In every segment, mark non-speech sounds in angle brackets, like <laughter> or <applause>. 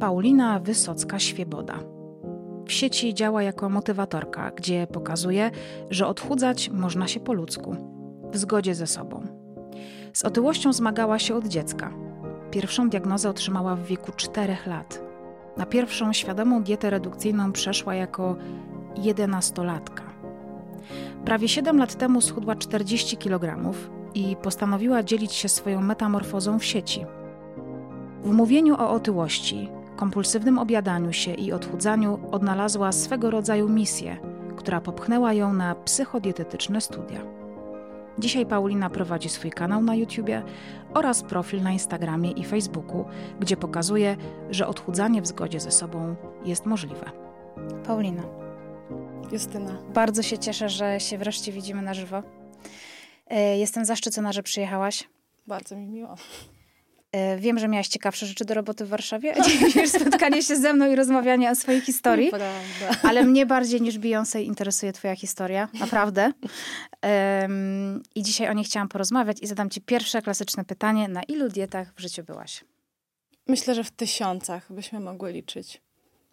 Paulina Wysocka-Świeboda. W sieci działa jako motywatorka, gdzie pokazuje, że odchudzać można się po ludzku, w zgodzie ze sobą. Z otyłością zmagała się od dziecka. Pierwszą diagnozę otrzymała w wieku 4 lat. Na pierwszą świadomą dietę redukcyjną przeszła jako jedenastolatka. Prawie 7 lat temu schudła 40 kg i postanowiła dzielić się swoją metamorfozą w sieci. W mówieniu o otyłości, kompulsywnym objadaniu się i odchudzaniu odnalazła swego rodzaju misję, która popchnęła ją na psychodietetyczne studia. Dzisiaj Paulina prowadzi swój kanał na YouTubie oraz profil na Instagramie i Facebooku, gdzie pokazuje, że odchudzanie w zgodzie ze sobą jest możliwe. Paulina. Justyna. Bardzo się cieszę, że się wreszcie widzimy na żywo. E, jestem zaszczycona, że przyjechałaś. Bardzo mi miło. E, wiem, że miałaś ciekawsze rzeczy do roboty w Warszawie niż spotkanie się ze mną i rozmawianie o swojej historii. <laughs> Ale mnie bardziej niż Beyoncé interesuje twoja historia, naprawdę. Um, I dzisiaj o niej chciałam porozmawiać i zadam ci pierwsze klasyczne pytanie. Na ilu dietach w życiu byłaś? Myślę, że w tysiącach byśmy mogły liczyć.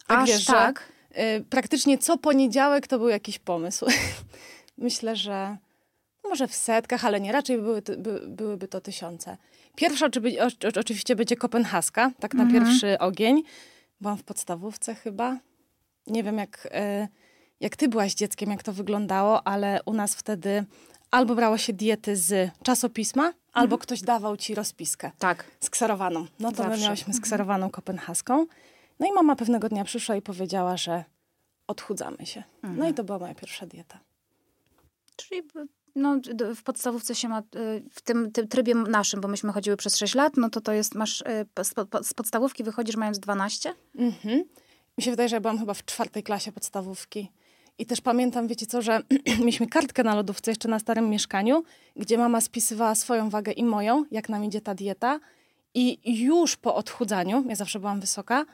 Tak Aż wiesz, tak? Że, y, praktycznie co poniedziałek to był jakiś pomysł. <laughs> Myślę, że może w setkach, ale nie, raczej były, by, byłyby to tysiące. Pierwsza oczywiście będzie kopenhaska, tak na mhm. pierwszy ogień. Byłam w podstawówce chyba. Nie wiem, jak, e, jak ty byłaś dzieckiem, jak to wyglądało, ale u nas wtedy albo brało się diety z czasopisma, albo mhm. ktoś dawał ci rozpiskę. Tak. Skserowaną. No to Zawsze. my miałyśmy mhm. skserowaną kopenhaską. No i mama pewnego dnia przyszła i powiedziała, że odchudzamy się. Mhm. No i to była moja pierwsza dieta. Czyli no, w podstawówce się ma, y, w tym, tym, trybie naszym, bo myśmy chodziły przez 6 lat, no to to jest, masz, y, z podstawówki wychodzisz mając 12? Mhm. Mi się wydaje, że ja byłam chyba w czwartej klasie podstawówki. I też pamiętam, wiecie co, że <clears throat> mieliśmy kartkę na lodówce jeszcze na starym mieszkaniu, gdzie mama spisywała swoją wagę i moją, jak nam idzie ta dieta. I już po odchudzaniu, ja zawsze byłam wysoka,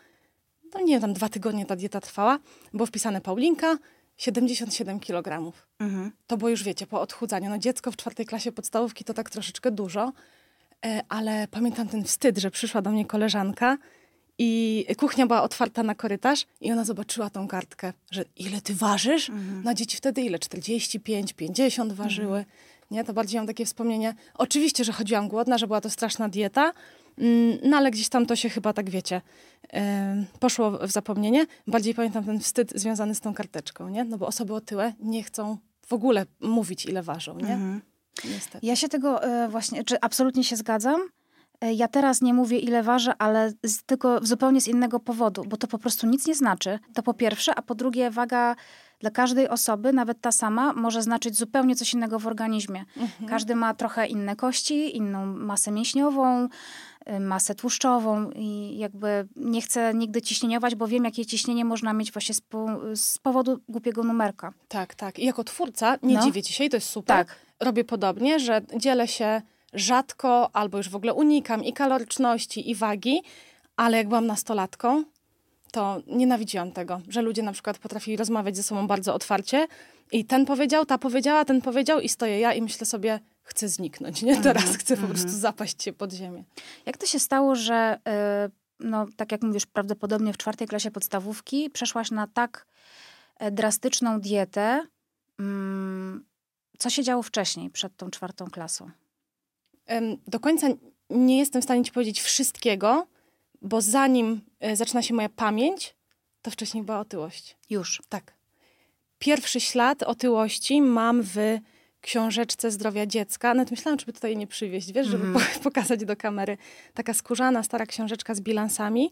no nie wiem, tam dwa tygodnie ta dieta trwała, było wpisane Paulinka, 77 kg. Mhm. To było już, wiecie, po odchudzaniu. No dziecko w czwartej klasie podstawówki to tak troszeczkę dużo, e, ale pamiętam ten wstyd, że przyszła do mnie koleżanka i kuchnia była otwarta na korytarz i ona zobaczyła tą kartkę, że ile ty ważysz? Mhm. Na dzieci wtedy ile? 45, 50 ważyły. Mhm. Nie, to bardziej mam takie wspomnienie. Oczywiście, że chodziłam głodna, że była to straszna dieta, no ale gdzieś tam to się chyba tak wiecie, poszło w zapomnienie. Bardziej pamiętam ten wstyd związany z tą karteczką, nie? No bo osoby otyłe nie chcą w ogóle mówić, ile ważą, nie? Mhm. Niestety. Ja się tego e, właśnie, czy absolutnie się zgadzam. E, ja teraz nie mówię, ile ważę, ale z, tylko zupełnie z innego powodu, bo to po prostu nic nie znaczy. To po pierwsze, a po drugie, waga dla każdej osoby, nawet ta sama, może znaczyć zupełnie coś innego w organizmie. Mhm. Każdy ma trochę inne kości, inną masę mięśniową, masę tłuszczową i jakby nie chcę nigdy ciśnieniować, bo wiem, jakie ciśnienie można mieć właśnie z, po, z powodu głupiego numerka. Tak, tak. I jako twórca, nie no. dziwię i to jest super. Tak. Robię podobnie, że dzielę się rzadko albo już w ogóle unikam i kaloryczności, i wagi, ale jak byłam nastolatką, to nienawidziłam tego, że ludzie na przykład potrafili rozmawiać ze sobą bardzo otwarcie i ten powiedział, ta powiedziała, ten powiedział i stoję ja i myślę sobie, chcę zniknąć, nie? Teraz mm -hmm. chcę po prostu mhm. zapaść się pod ziemię. Jak to się stało, że yy, no, tak jak mówisz, prawdopodobnie w czwartej klasie podstawówki przeszłaś na tak e, drastyczną dietę, yy, co się działo wcześniej, przed tą czwartą klasą? Do końca nie jestem w stanie ci powiedzieć wszystkiego, bo zanim e, zaczyna się moja pamięć, to wcześniej była otyłość. Już. Tak. Pierwszy ślad otyłości mam w książeczce zdrowia dziecka. Nawet myślałam, żeby tutaj nie przywieźć, wiesz, żeby mm. <laughs> pokazać do kamery. Taka skórzana, stara książeczka z bilansami.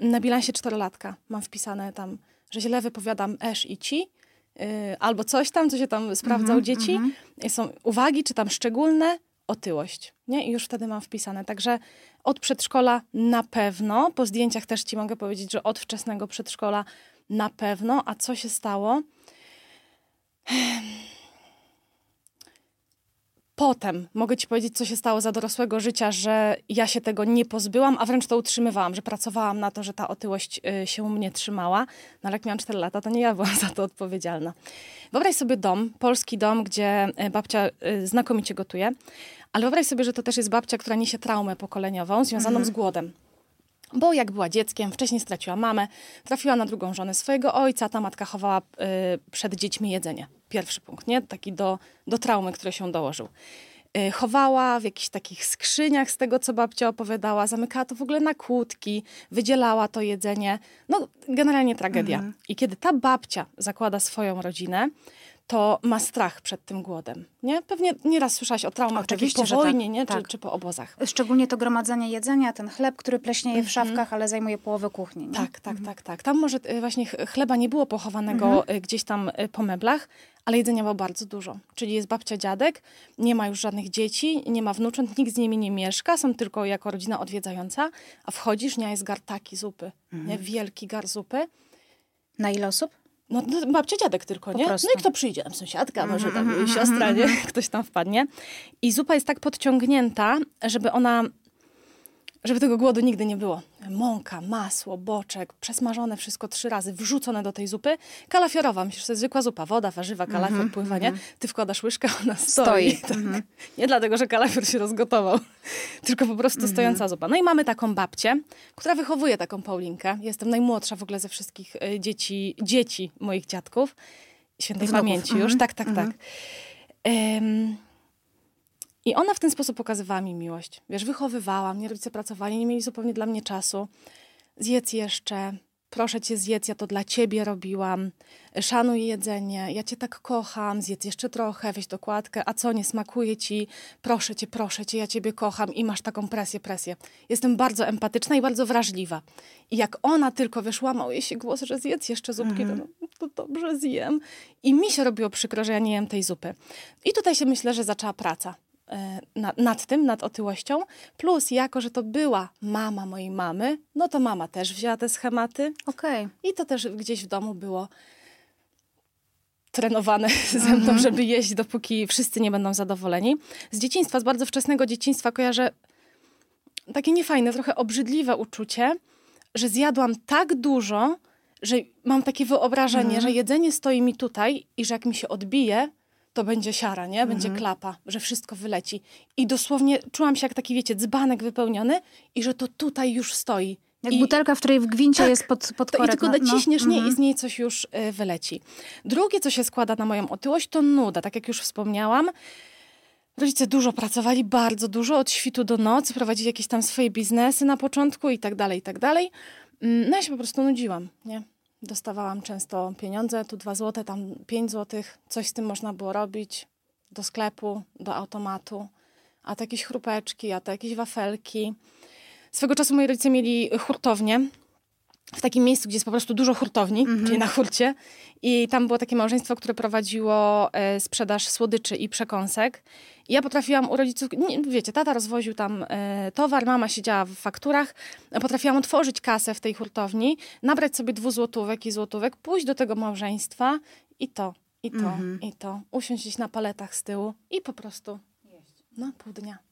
Na bilansie czterolatka mam wpisane tam, że źle wypowiadam esz i ci, yy, albo coś tam, co się tam sprawdza u dzieci. Mm -hmm. Są uwagi, czy tam szczególne, otyłość. Nie? I już wtedy mam wpisane. Także od przedszkola na pewno, po zdjęciach też ci mogę powiedzieć, że od wczesnego przedszkola na pewno. A co się stało? Potem mogę ci powiedzieć, co się stało za dorosłego życia, że ja się tego nie pozbyłam, a wręcz to utrzymywałam, że pracowałam na to, że ta otyłość y, się u mnie trzymała. No ale jak miałam 4 lata, to nie ja byłam <laughs> za to odpowiedzialna. Wyobraź sobie dom, polski dom, gdzie y, babcia y, znakomicie gotuje, ale wyobraź sobie, że to też jest babcia, która niesie traumę pokoleniową związaną mhm. z głodem. Bo jak była dzieckiem, wcześniej straciła mamę, trafiła na drugą żonę swojego ojca, ta matka chowała y, przed dziećmi jedzenie. Pierwszy punkt, nie? Taki do, do traumy, które się dołożył. Y, chowała w jakichś takich skrzyniach z tego, co babcia opowiadała, zamykała to w ogóle na kłódki, wydzielała to jedzenie. No, generalnie tragedia. Mhm. I kiedy ta babcia zakłada swoją rodzinę, to ma strach przed tym głodem, nie? Pewnie nieraz słyszałaś o traumach Oczywiście, po że tak, wojnie, nie? tak. Czy, czy po obozach. Szczególnie to gromadzenie jedzenia, ten chleb, który pleśnieje w szafkach, ale zajmuje połowę kuchni. Nie? Tak, tak, tak, tak. Tam może y, właśnie ch- chleba nie było pochowanego y, gdzieś tam y, po meblach, ale jedzenia było bardzo dużo. Czyli jest babcia, dziadek, nie ma już żadnych dzieci, nie ma wnucząt, nikt z nimi nie mieszka, są tylko jako rodzina odwiedzająca, a wchodzisz, nie, jest gar taki zupy, nie? Wielki gar zupy. Na ile osób? No, no babcia, dziadek tylko, nie? No i kto przyjdzie? Tam sąsiadka, może tam <laughs> siostra, nie? Ktoś tam wpadnie. I zupa jest tak podciągnięta, żeby ona, żeby tego głodu nigdy nie było. Mąka, masło, boczek, przesmażone wszystko trzy razy, wrzucone do tej zupy. Kalafiorowa, myślisz, to jest zwykła zupa, woda, warzywa, kalafior, pływanie. Ty wkładasz łyżkę, ona stoi. Stoi. <laughs> Tak. Nie dlatego, że kalafior się rozgotował, <laughs> tylko po prostu stojąca zupa. No i mamy taką babcię, która wychowuje taką Paulinkę. Jestem najmłodsza w ogóle ze wszystkich y, dzieci, dzieci moich dziadków. Świętej Wnuków. pamięci już. Mhm. Tak, tak, tak. Em, I ona w ten sposób pokazywała mi miłość. Wiesz, wychowywała mnie, rodzice pracowali, nie mieli zupełnie dla mnie czasu. Zjedz jeszcze, proszę cię zjedz, ja to dla ciebie robiłam. Szanuj jedzenie, ja cię tak kocham, zjedz jeszcze trochę, weź dokładkę, a co, nie smakuje ci? Proszę cię, proszę cię, ja ciebie kocham i masz taką presję, presję. Jestem bardzo empatyczna i bardzo wrażliwa. I jak ona tylko wiesz, łamał jej się głos, że zjedz jeszcze zupki, to, no, to dobrze zjem. I mi się robiło przykro, że ja nie jem tej zupy. I tutaj się myślę, że zaczęła praca e, na, nad tym, nad otyłością. Plus, jako że to była mama mojej mamy, no to mama też wzięła te schematy Okej. i to też gdzieś w domu było trenowane <laughs> ze mną, żeby jeść, dopóki wszyscy nie będą zadowoleni. Z dzieciństwa, z bardzo wczesnego dzieciństwa kojarzę takie niefajne, trochę obrzydliwe uczucie, że zjadłam tak dużo, że mam takie wyobrażenie, że jedzenie stoi mi tutaj i że jak mi się odbije, to będzie siara, nie? Będzie klapa, że wszystko wyleci. I dosłownie czułam się jak taki, wiecie, dzbanek wypełniony i że to tutaj już stoi. Jak I- butelka, w której w gwincie jest pod, pod to i korek. tylko no, no. naciśniesz, nie, Mhm. i z niej coś już y, wyleci. Drugie, co się składa na moją otyłość, to nuda. Tak jak już wspomniałam, rodzice dużo pracowali, bardzo dużo, od świtu do nocy, prowadzili jakieś tam swoje biznesy na początku i tak dalej, i tak dalej. Mm, No ja się po prostu nudziłam, nie? Dostawałam często pieniądze, tu dwa złote, tam pięć złotych, coś z tym można było robić, do sklepu, do automatu, a to jakieś chrupeczki, a to jakieś wafelki. Swego czasu moi rodzice mieli hurtownię, w takim miejscu, gdzie jest po prostu dużo hurtowni, czyli na hurcie. I tam było takie małżeństwo, które prowadziło e, sprzedaż słodyczy i przekąsek. I ja potrafiłam u rodziców, nie, wiecie, tata rozwoził tam e, towar, mama siedziała w fakturach. Potrafiłam otworzyć kasę w tej hurtowni, nabrać sobie dwuzłotówek i złotówek, pójść do tego małżeństwa i to, i to, i to. Usiąść gdzieś na paletach z tyłu i po prostu no, pół dnia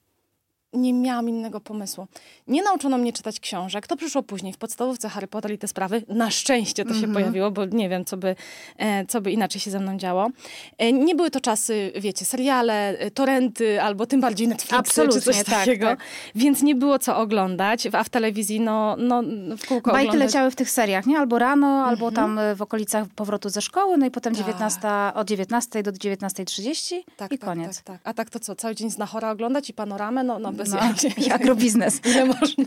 nie miałam innego pomysłu. Nie nauczono mnie czytać książek. To przyszło później, w podstawówce Harry Potter i te sprawy. Na szczęście to się pojawiło, bo nie wiem, co by, e, co by inaczej się ze mną działo. E, nie były to czasy, wiecie, seriale, e, torenty, albo tym bardziej Netflixy, Absolutnie, czy coś tak, takiego. tak. Więc nie było co oglądać, a w telewizji, no, no w kółko Bajki oglądać. leciały w tych seriach, nie? Albo rano, albo tam y, w okolicach powrotu ze szkoły, no i potem Tak. 19, od 19 do 19.30 Tak, i tak, koniec. Tak, tak. A tak to co, cały dzień z Nachora oglądać i panoramę? No, no bez No, jaj. i agrobiznes. <laughs> Ile można?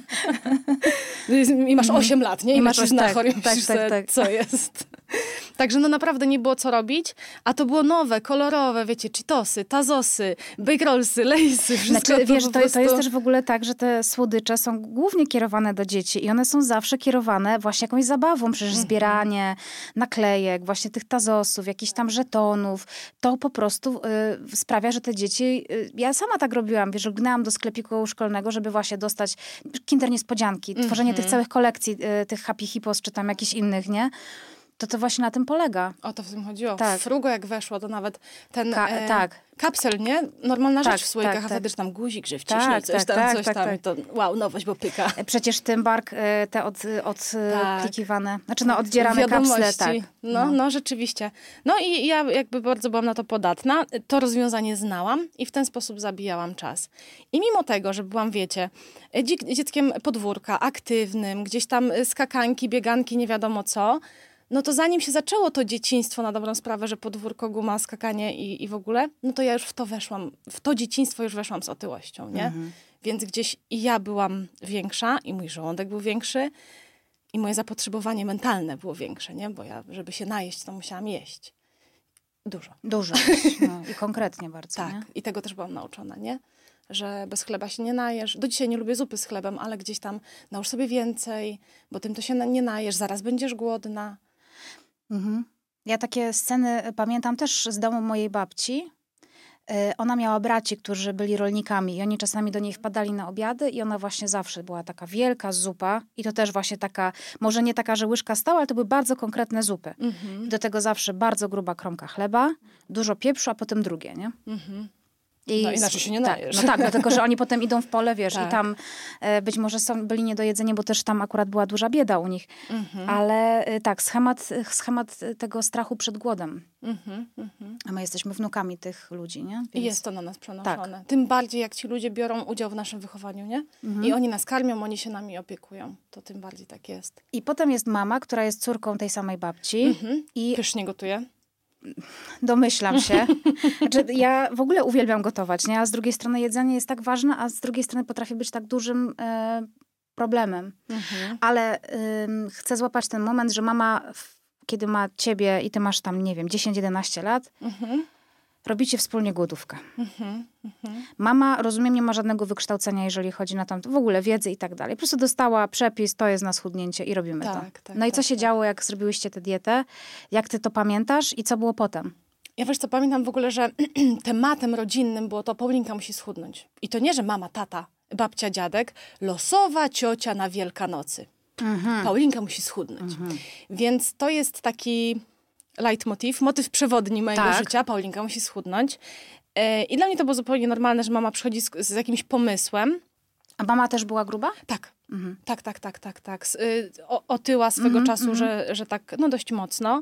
<laughs> I masz 8 lat, nie? I, I masz już na tak, chory, tak, tak, tak. co jest. <laughs> Także no naprawdę nie było co robić, a to było nowe, kolorowe, wiecie, Cheetosy, Tazosy, Bake Rollsy, Lejsy, wszystko Znaczy, to wiesz, to, to jest prostu- też w ogóle tak, że te słodycze są głównie kierowane do dzieci i one są zawsze kierowane właśnie jakąś zabawą, przecież Mhm. zbieranie naklejek, właśnie tych tazosów, jakichś tam żetonów. To po prostu y, sprawia, że te dzieci... Y, ja sama tak robiłam, wiesz, gnęłam do sklepiku szkolnego, żeby właśnie dostać kinder niespodzianki, tworzenie Mhm. tych całych kolekcji, y, tych Happy Hippos, czy tam jakichś innych, nie? To to właśnie na tym polega. O to w tym chodziło. Tak. Frugo jak weszło, to nawet ten Ka- e, tak. kapsel, nie? Normalna Tak, rzecz w słoikach, tak, a tak. wtedy że tam guzik, że Tak, wciśnij coś tak, tam, tak, coś tak, tam. tak. To wow, nowość, bo pyka. E, Przecież Tymbark, e, te od, od Tak. klikiwane, znaczy no oddzierane Wiadomości. kapsle, tak. No, no, rzeczywiście. No i ja jakby bardzo byłam na to podatna. To rozwiązanie znałam i w ten sposób zabijałam czas. I mimo tego, że byłam, wiecie, dzieckiem podwórka, aktywnym, gdzieś tam skakanki, bieganki, nie wiadomo co, no to zanim się zaczęło to dzieciństwo na dobrą sprawę, że podwórko, guma, skakanie i, i w ogóle, no to ja już w to weszłam, w to dzieciństwo już weszłam z otyłością, nie? Mhm. Więc gdzieś i ja byłam większa i mój żołądek był większy i moje zapotrzebowanie mentalne było większe, nie? Bo ja, żeby się najeść, to musiałam jeść. Dużo. Dużo. <laughs> No, I konkretnie bardzo, Tak. nie? I tego też byłam nauczona, nie? Że bez chleba się nie najesz. Do dzisiaj nie lubię zupy z chlebem, ale gdzieś tam nałóż sobie więcej, bo tym to się nie najesz, zaraz będziesz głodna. Mhm. Ja takie sceny pamiętam też z domu mojej babci. E, Ona miała braci, którzy byli rolnikami i oni czasami do niej wpadali na obiady i ona właśnie zawsze była taka wielka zupa i to też właśnie taka, może nie taka, że łyżka stała, ale to były bardzo konkretne zupy. Mhm. Do tego zawsze bardzo gruba kromka chleba, dużo pieprzu, a potem drugie, nie? Mhm. I No, inaczej się nie tak, najesz. No tak, dlatego, że oni potem idą w pole, wiesz, Tak. i tam e, być może są, byli nie do jedzenia, bo też tam akurat była duża bieda u nich. Mhm. Ale e, tak, schemat, schemat tego strachu przed głodem. Mhm. Mhm. A my jesteśmy wnukami tych ludzi, nie? I jest to na nas przenoszone. Tak. Tym bardziej, jak ci ludzie biorą udział w naszym wychowaniu, nie? Mhm. I oni nas karmią, oni się nami opiekują. To tym bardziej tak jest. I potem jest mama, która jest córką tej samej babci Mhm. i Pysznie gotuje. Domyślam się. <laughs> Znaczy, ja w ogóle uwielbiam gotować, nie? A z drugiej strony jedzenie jest tak ważne, a z drugiej strony potrafi być tak dużym e, problemem. Mhm. Ale chcę złapać ten moment, że mama, kiedy ma ciebie i ty masz tam, nie wiem, 10-11 lat, Mhm. Robicie wspólnie głodówkę. Mhm. Mhm. Mama, rozumiem, nie ma żadnego wykształcenia, jeżeli chodzi na tam w ogóle wiedzy i tak dalej. Po prostu dostała przepis, to jest na schudnięcie i robimy to. Tak, tak, no i tak, co się tak. działo, jak zrobiłyście tę dietę? Jak ty to pamiętasz i co było potem? Ja wiesz co, pamiętam w ogóle, że <clears throat> tematem rodzinnym było to Paulinka musi schudnąć. I to nie, że mama, tata, babcia, dziadek, losowa ciocia na Wielkanocy. Mhm. Paulinka musi schudnąć. Więc to jest taki leitmotiv, motyw przewodni mojego Tak. życia. Paulinka musi schudnąć. E, I dla mnie to było zupełnie normalne, że mama przychodzi z, z jakimś pomysłem. A mama też była gruba? Tak, Mhm. tak, tak, tak, tak, tak. Y, o, otyła swego Mhm, czasu, że, że tak, no dość mocno.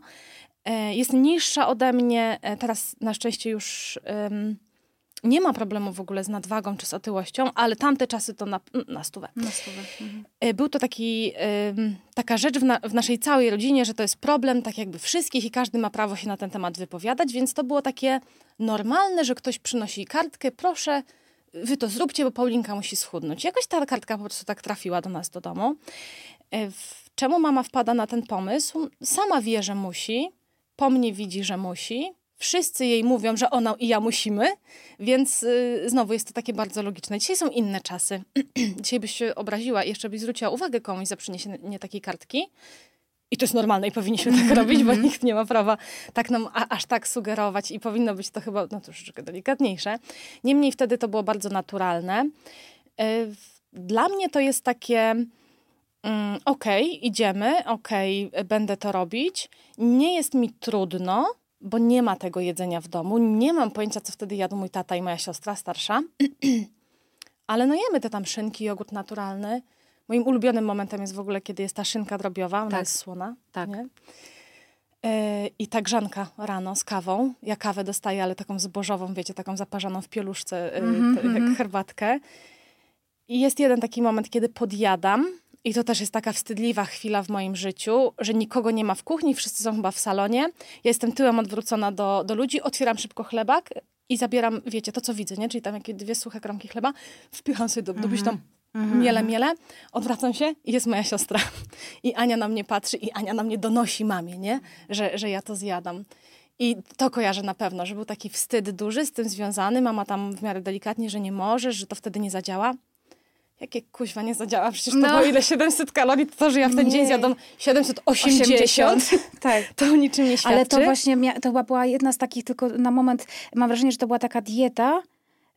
E, Jest niższa ode mnie, e, teraz na szczęście już nie ma problemu w ogóle z nadwagą czy z otyłością, ale tamte czasy to na, na stówę. Na stówę. Mhm. E, Był to taki, taka rzecz w, na, w naszej całej rodzinie, że to jest problem tak jakby wszystkich i każdy ma prawo się na ten temat wypowiadać, więc to było takie normalne, że ktoś przynosi kartkę, proszę, wy to zróbcie, bo Paulinka musi schudnąć. Jakoś ta kartka po prostu tak trafiła do nas do domu. E, Czemu mama wpada na ten pomysł? Sama wie, że musi, po mnie widzi, że musi. Wszyscy jej mówią, że ona i ja musimy, więc y, znowu jest to takie bardzo logiczne. Dzisiaj są inne czasy. <clears throat> Dzisiaj byś się obraziła i jeszcze byś zwróciła uwagę komuś za przyniesienie takiej kartki. I to jest normalne i powinniśmy tak <laughs> robić, bo nikt nie ma prawa tak nam a, aż tak sugerować i powinno być to chyba no, troszeczkę delikatniejsze. Niemniej wtedy to było bardzo naturalne. Y, Dla mnie to jest takie mm, okej, idziemy, okej, będę to robić. Nie jest mi trudno, bo nie ma tego jedzenia w domu. Nie mam pojęcia, co wtedy jadł mój tata i moja siostra starsza. <clears throat> Ale no jemy te tam szynki, jogurt naturalny. Moim ulubionym momentem jest w ogóle, kiedy jest ta szynka drobiowa, ona Tak. jest słona. Tak. Nie? E, I ta grzanka rano z kawą. Ja kawę dostaję, ale taką zbożową, wiecie, taką zaparzaną w pieluszce, jak mhm. herbatkę. I jest jeden taki moment, kiedy podjadam. I to też jest taka wstydliwa chwila w moim życiu, że nikogo nie ma w kuchni, wszyscy są chyba w salonie. Ja jestem tyłem odwrócona do, do ludzi, otwieram szybko chlebak i zabieram, wiecie, to co widzę, nie? Czyli tam jakieś dwie suche kromki chleba, wpycham sobie do, do tam miele, miele, odwracam się i jest moja siostra. <laughs> I Ania na mnie patrzy i Ania na mnie donosi mamie, nie? Że, że ja to zjadam. I to kojarzę na pewno, że był taki wstyd duży z tym związany. Mama tam w miarę delikatnie, że nie możesz, że to wtedy nie zadziała. Jakie kuźwa nie zadziała? Przecież to No. było ile 700 kalorii, to, to że ja w ten Nie. dzień zjadam 780, tak. to niczym nie świadczy. Ale to właśnie, to chyba była jedna z takich tylko na moment, mam wrażenie, że to była taka dieta,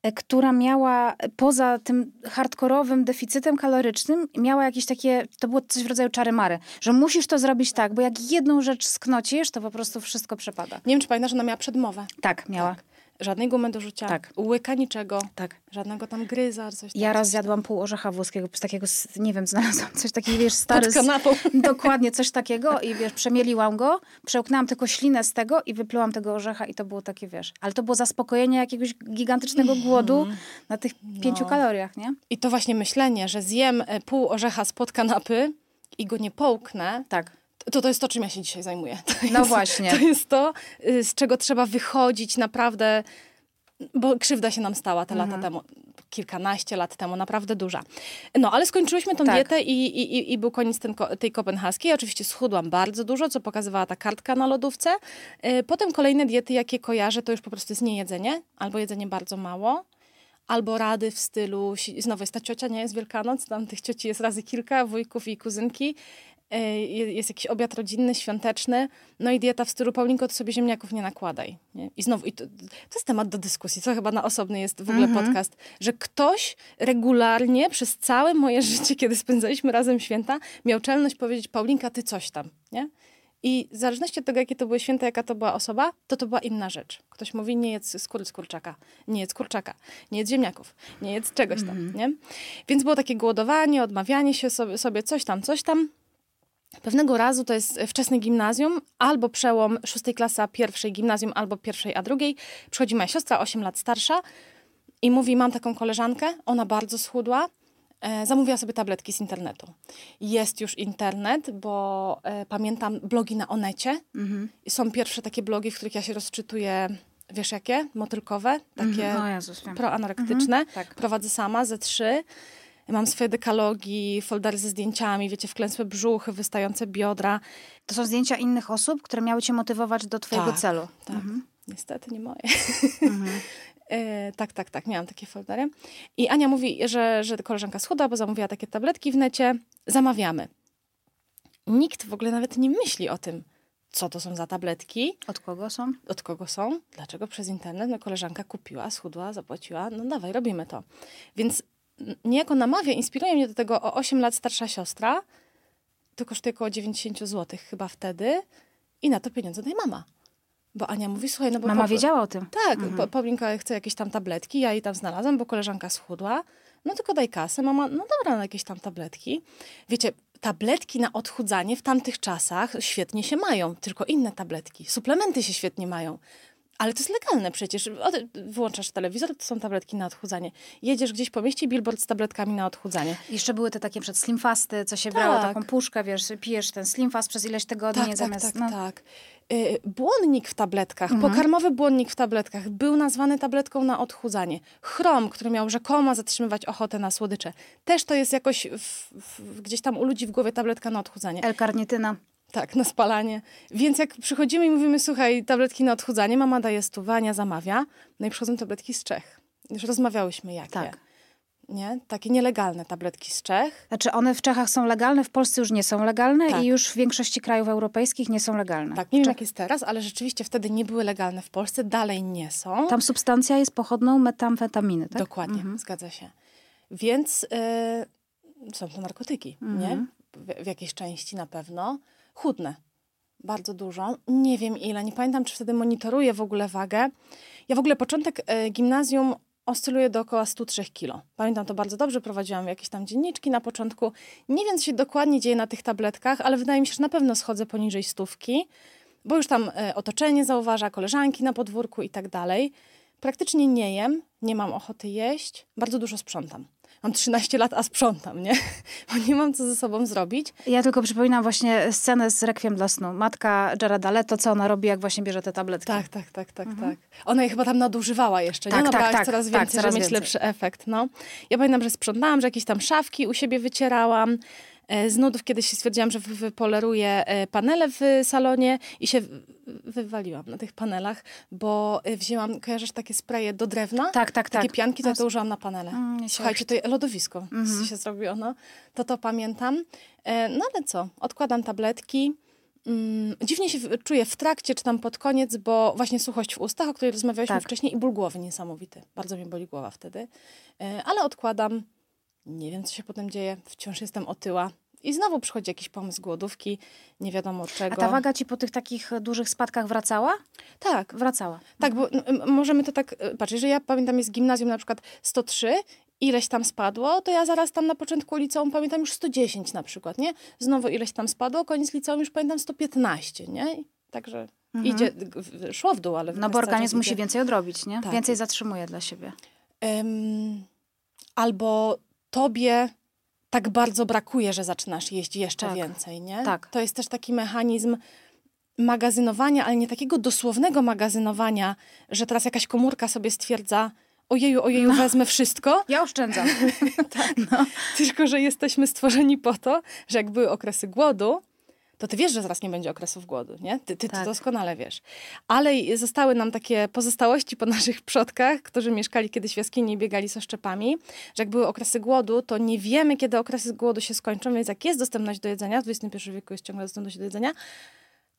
e, która miała e, poza tym hardkorowym deficytem kalorycznym, miała jakieś takie, to było coś w rodzaju czary mary, że musisz to zrobić tak, bo jak jedną rzecz sknocisz, to po prostu wszystko przepada. Nie wiem, czy pamiętasz, ona miała przedmowę. Tak, miała. Tak. Żadnej gumy do rzucia, Tak. łyka niczego, Tak. żadnego tam gryza, coś tam. Ja raz zjadłam pół orzecha włoskiego, z takiego, nie wiem, znalazłam coś takiego, wiesz, stary... Pod z- kanapą. <laughs> Dokładnie, coś takiego i wiesz, przemieliłam go, przełknęłam tylko ślinę z tego i wyplułam tego orzecha i to było takie, wiesz, ale to było zaspokojenie jakiegoś gigantycznego głodu na tych pięciu kaloriach, nie? I to właśnie myślenie, że zjem e, pół orzecha spod kanapy i go nie połknę, Tak. To to jest to, czym ja się dzisiaj zajmuję. <laughs> To No jest, właśnie. To jest to, y, z czego trzeba wychodzić naprawdę, bo krzywda się nam stała te Mhm. lata temu, kilkanaście lat temu, naprawdę duża. No, ale skończyłyśmy tą Tak. dietę i, i, i- był koniec ten, tej kopenhaskiej. Oczywiście schudłam bardzo dużo, co pokazywała ta kartka na lodówce. Y, Potem kolejne diety, jakie kojarzę, to już po prostu jest niejedzenie, albo jedzenie bardzo mało. Albo rady w stylu, znowu jest ta ciocia, nie jest Wielkanoc, tam tych cioci jest razy kilka, wujków i kuzynki. Je- Jest jakiś obiad rodzinny, świąteczny, no i dieta w stylu Paulinko, to sobie ziemniaków nie nakładaj. Nie? I znowu, i to, to jest temat do dyskusji, co chyba na osobny jest w ogóle podcast, że ktoś regularnie przez całe moje <laughs> życie, kiedy spędzaliśmy razem święta, miał czelność powiedzieć Paulinka, ty coś tam, nie? I w zależności od tego, jakie to były święta, jaka to była osoba, to to była inna rzecz. Ktoś mówi, nie jedz skóry z kurczaka, nie jedz kurczaka, nie jedz ziemniaków, nie jedz czegoś tam, nie? Więc było takie głodowanie, odmawianie się sobie, sobie coś tam, coś tam. Pewnego razu to jest wczesne gimnazjum, albo przełom szóstej klasy a pierwszej gimnazjum, albo pierwszej a drugiej. Przychodzi moja siostra, 8 lat starsza i mówi, mam taką koleżankę, ona bardzo schudła, e, zamówiła sobie tabletki z internetu. Jest już internet, bo e, pamiętam blogi na Onecie. I Są pierwsze takie blogi, w których ja się rozczytuję, wiesz jakie? Motylkowe, takie Mhm. Jezus, proanorektyczne. tak. Prowadzę sama ze trzy. Mam swoje dekalogi, foldery ze zdjęciami, wiecie, wklęsłe brzuchy, wystające biodra. To są zdjęcia innych osób, które miały cię motywować do twojego Tak, celu. Tak, niestety nie moje. Mhm. <laughs> E, tak, tak, tak, miałam takie foldery. I Ania mówi, że, że koleżanka schudła, bo zamówiła takie tabletki w necie. Zamawiamy. Nikt w ogóle nawet nie myśli o tym, co to są za tabletki, Od kogo są? od kogo są, dlaczego przez internet. No koleżanka kupiła, schudła, zapłaciła, no dawaj, robimy to. Więc niejako namawia, inspiruje mnie do tego o 8 lat starsza siostra, to kosztuje około 90 zł chyba wtedy i na to pieniądze daje mama. Bo Ania mówi, słuchaj, no bo... Mama po- wiedziała o tym. tak, mhm. Paulinka chce jakieś tam tabletki, ja jej tam znalazłam, bo koleżanka schudła. No tylko daj kasę, mama, no dobra, no jakieś tam tabletki. Wiecie, tabletki na odchudzanie w tamtych czasach świetnie się mają, tylko inne tabletki. Suplementy się świetnie mają. Ale to jest legalne przecież. Włączasz telewizor, to są tabletki na odchudzanie. Jedziesz gdzieś po mieście, billboard z tabletkami na odchudzanie. Jeszcze były te takie przed slim fasty, co się brało Tak. taką puszkę, wiesz, pijesz ten slim fast przez ileś tygodni Tak, zamiast... tak, tak, no. tak. Y, Błonnik w tabletkach, pokarmowy błonnik w tabletkach był nazwany tabletką na odchudzanie. Chrom, który miał rzekomo zatrzymywać ochotę na słodycze. Też to jest jakoś w, w, gdzieś tam u ludzi w głowie tabletka na odchudzanie. L-karnityna. Tak, na spalanie. Więc jak przychodzimy i mówimy, słuchaj, tabletki na odchudzanie, mama daje stuwania, zamawia, no i przychodzą tabletki z Czech. Już rozmawiałyśmy jakie. Tak. Nie? Takie nielegalne tabletki z Czech. Znaczy one w Czechach są legalne, w Polsce już nie są legalne Tak. i już w większości krajów europejskich nie są legalne. Tak, nie wiem jak jest teraz, ale rzeczywiście wtedy nie były legalne w Polsce, dalej nie są. Tam substancja jest pochodną metamfetaminy, tak? Dokładnie, zgadza się. Więc y, są to narkotyki, nie? W, w jakiejś części na pewno. Chudne. Bardzo dużo. Nie wiem ile, nie pamiętam, czy wtedy monitoruję w ogóle wagę. Ja w ogóle początek y, gimnazjum oscyluje dookoła 103 kilo. Pamiętam to bardzo dobrze, prowadziłam jakieś tam dzienniczki na początku. Nie wiem, co się dokładnie dzieje na tych tabletkach, ale wydaje mi się, że na pewno schodzę poniżej stówki, bo już tam y, otoczenie zauważa, koleżanki na podwórku i tak dalej. Praktycznie nie jem, nie mam ochoty jeść, bardzo dużo sprzątam. Mam 13 lat, a sprzątam, nie? <laughs> Bo nie mam co ze sobą zrobić. Ja tylko przypominam właśnie scenę z Rekwiem dla snu. Matka Jareda Leto, co ona robi, jak właśnie bierze te tabletki. Tak, tak, tak, tak, tak. Ona je chyba tam nadużywała jeszcze, Tak, nie? tak, Nabrała tak, coraz tak, więcej, coraz żeby mieć więcej. lepszy efekt, no. Ja pamiętam, że sprzątałam, że jakieś tam szafki u siebie wycierałam. E, Z nudów kiedyś stwierdziłam, że wy- wypoleruję e, panele w salonie i się wywaliłam na tych panelach, bo e, wzięłam, kojarzysz takie spraye do drewna? Tak, tak, Takie tak. pianki, to ja to użyłam na panele. Mm, Słuchajcie, to lodowisko Mhm. się zrobiło, no. To to pamiętam. No ale co, odkładam tabletki. mm, dziwnie się czuję w trakcie, czy tam pod koniec, bo właśnie suchość w ustach, o której rozmawialiśmy Tak. wcześniej i ból głowy niesamowity. Bardzo mnie boli głowa wtedy. Ale odkładam. Nie wiem, co się potem dzieje. Wciąż jestem otyła. I znowu przychodzi jakiś pomysł głodówki, nie wiadomo czego. A ta waga ci po tych takich dużych spadkach wracała? Tak, Wracała. Tak, bo m- możemy to tak y, patrzeć, że ja pamiętam jest gimnazjum na przykład 103, ileś tam spadło, to ja zaraz tam na początku liceum pamiętam już 110 na przykład, nie? Znowu ileś tam spadło, koniec liceum już pamiętam 115, nie? Także idzie, g- w- szło w dół, ale... Mhm. No bo organizm musi idzie. więcej odrobić, nie? Tak. Więcej zatrzymuje dla siebie. Em, albo tobie tak bardzo brakuje, że zaczynasz jeść jeszcze Tak. więcej, nie? Tak. To jest też taki mechanizm magazynowania, ale nie takiego dosłownego magazynowania, że teraz jakaś komórka sobie stwierdza ojeju, ojeju, No. wezmę wszystko, Ja oszczędzam. <laughs> tak. tylko że jesteśmy stworzeni po to, że jak były okresy głodu, to ty wiesz, że zaraz nie będzie okresów głodu, nie? Ty, ty, ty Tak. doskonale wiesz. Ale zostały nam takie pozostałości po <laughs> naszych przodkach, którzy mieszkali kiedyś w jaskini i biegali z oszczepami, że jak były okresy głodu, to nie wiemy, kiedy okresy głodu się skończą, więc jak jest dostępność do jedzenia, w XXI wieku jest ciągle dostępność do jedzenia,